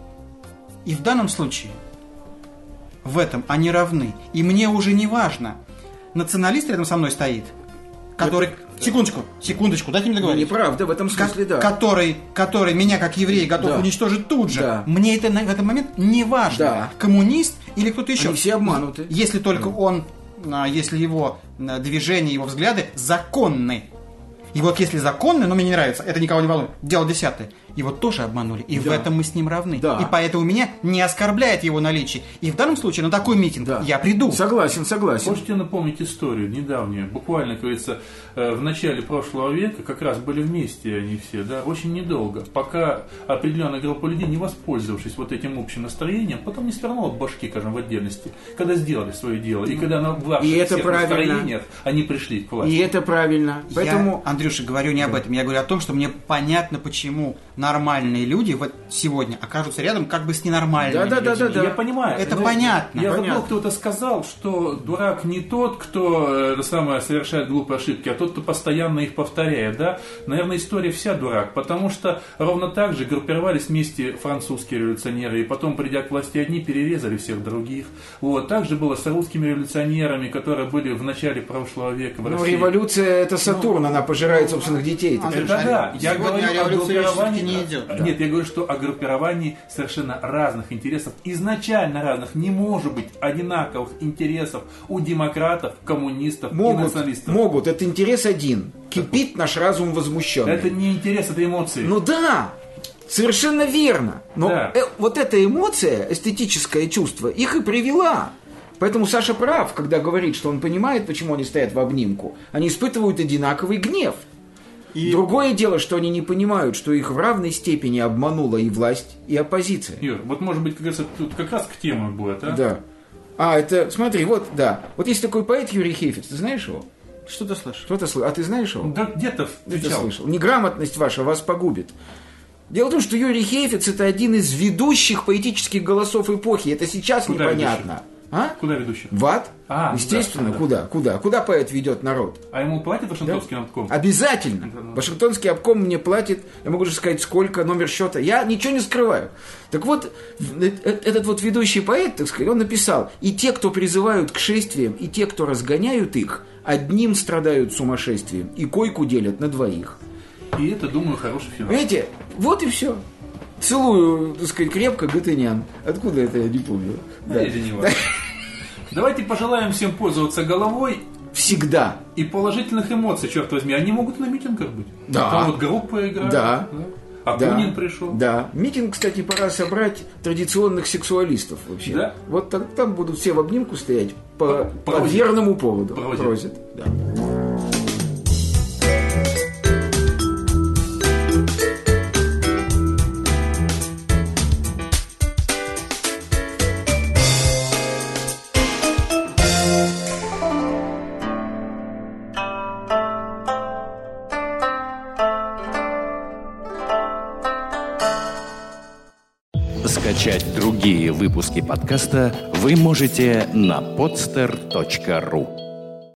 D: И в данном случае в этом они равны. И мне уже не важно, националист рядом со мной стоит, который... Секундочку, секундочку, дайте мне
B: Ну,
D: договорить
B: неправда, в этом смысле, да.
D: который, который меня как еврей готов
B: Да.
D: уничтожить тут же.
B: Да.
D: Мне это в этот момент не важно,
B: Да.
D: коммунист или кто-то еще.
B: Они все обмануты.
D: Если только он, а, если его а, движения, его взгляды законны. И вот если законны, но мне не нравится, это никого не волнует. Дело десятое. Его тоже обманули. И в
B: Да.
D: этом мы с ним равны.
B: Да.
D: И поэтому меня не оскорбляет его наличие. И в данном случае на такой митинг
B: Да.
D: я приду.
B: Согласен, согласен.
A: Можете напомнить историю недавнюю, буквально, как говорится, э, в начале прошлого века, как раз были вместе они все, да, очень недолго, пока определенная группа людей, не воспользовавшись вот этим общим настроением, потом не свернула башки, скажем, в отдельности, когда сделали свое дело, и когда на ваших
B: И это правильно.
A: настроениях они пришли к власти.
B: И это правильно. Поэтому...
D: Я, Андрюша, говорю не об этом. Я говорю о том, что мне понятно, почему нормальные люди вот сегодня окажутся рядом как бы с ненормальными
B: Да-да-да-да-да.
D: людьми.
A: Я понимаю.
D: Это
A: но
D: понятно,
A: Я
B: понятно.
A: забыл, кто-то сказал, что дурак не тот, кто э, это самое, совершает глупые ошибки, а тот, кто постоянно их повторяет. Да? Наверное, история вся дурак, потому что ровно так же группировались вместе французские революционеры, и потом, придя к власти одни, перерезали всех других. Вот. Так же было с русскими революционерами, которые были в начале прошлого века в
B: Ну,
A: России.
B: революция это Сатурн, она пожирает собственных детей.
D: Андрюш,
A: Это да, я
D: Сегодня
A: говорю
D: о революции
A: группировании
D: не
C: идет.
A: Нет, я говорю, что о группировании совершенно разных интересов, изначально разных, не может быть одинаковых интересов у демократов, коммунистов и
B: Могут,
A: националистов.
B: могут. Это интерес один. Кипит наш разум возмущенный.
A: Это не интерес, это эмоции.
B: Ну да, совершенно верно. Но
A: Да.
B: э, вот эта эмоция, эстетическое чувство, их и привела. Поэтому Саша прав, когда говорит, что он понимает, почему они стоят в обнимку. Они испытывают одинаковый гнев. Другое дело, что они не понимают, что их в равной степени обманула и власть, и оппозиция.
A: Юр, вот может быть как раз, тут как раз к теме будет, а?
B: Да. А, это, смотри, вот, да. Вот есть такой поэт Юрий Хейфиц, ты знаешь его?
D: Что-то слышал.
B: Кто-то слышал? А ты знаешь его?
A: Да где-то
B: Ты слышал. Неграмотность ваша вас погубит. Дело в том, что Юрий Хейфиц это один из ведущих поэтических голосов эпохи. Это сейчас
A: Куда
B: непонятно. А?
A: Куда ведущий?
B: В ад?
A: А,
B: Естественно,
A: да, да.
B: куда? Куда? Куда поэт ведет народ?
A: А ему платит Вашингтонский обком?
B: Обязательно. Вашингтонский обком мне платит, я могу же сказать, сколько, номер счета. Я ничего не скрываю. Так вот, э- э- этот вот ведущий поэт, так сказать, он написал, и те, кто призывают к шествиям, и те, кто разгоняют их, одним страдают сумасшествием, и койку делят на двоих.
A: И это, думаю, хороший финал.
B: Понимаете, вот и все. Целую, так сказать, крепко Гатынян. Откуда это, я не помню.
A: Да, это не важно. Давайте пожелаем всем пользоваться головой
B: Всегда.
A: и положительных эмоций, черт возьми. Они могут на митингах быть.
B: Да.
A: Там вот группа играет.
B: Да.
A: А
B: Да.
A: Бунин пришел.
B: Да. Митинг, кстати, пора собрать традиционных сексуалистов вообще.
A: Да?
B: Вот там, там будут все в обнимку стоять по, по верному поводу.
A: Просят.
B: Просят, да.
E: Выпуски подкаста вы можете на podster.ru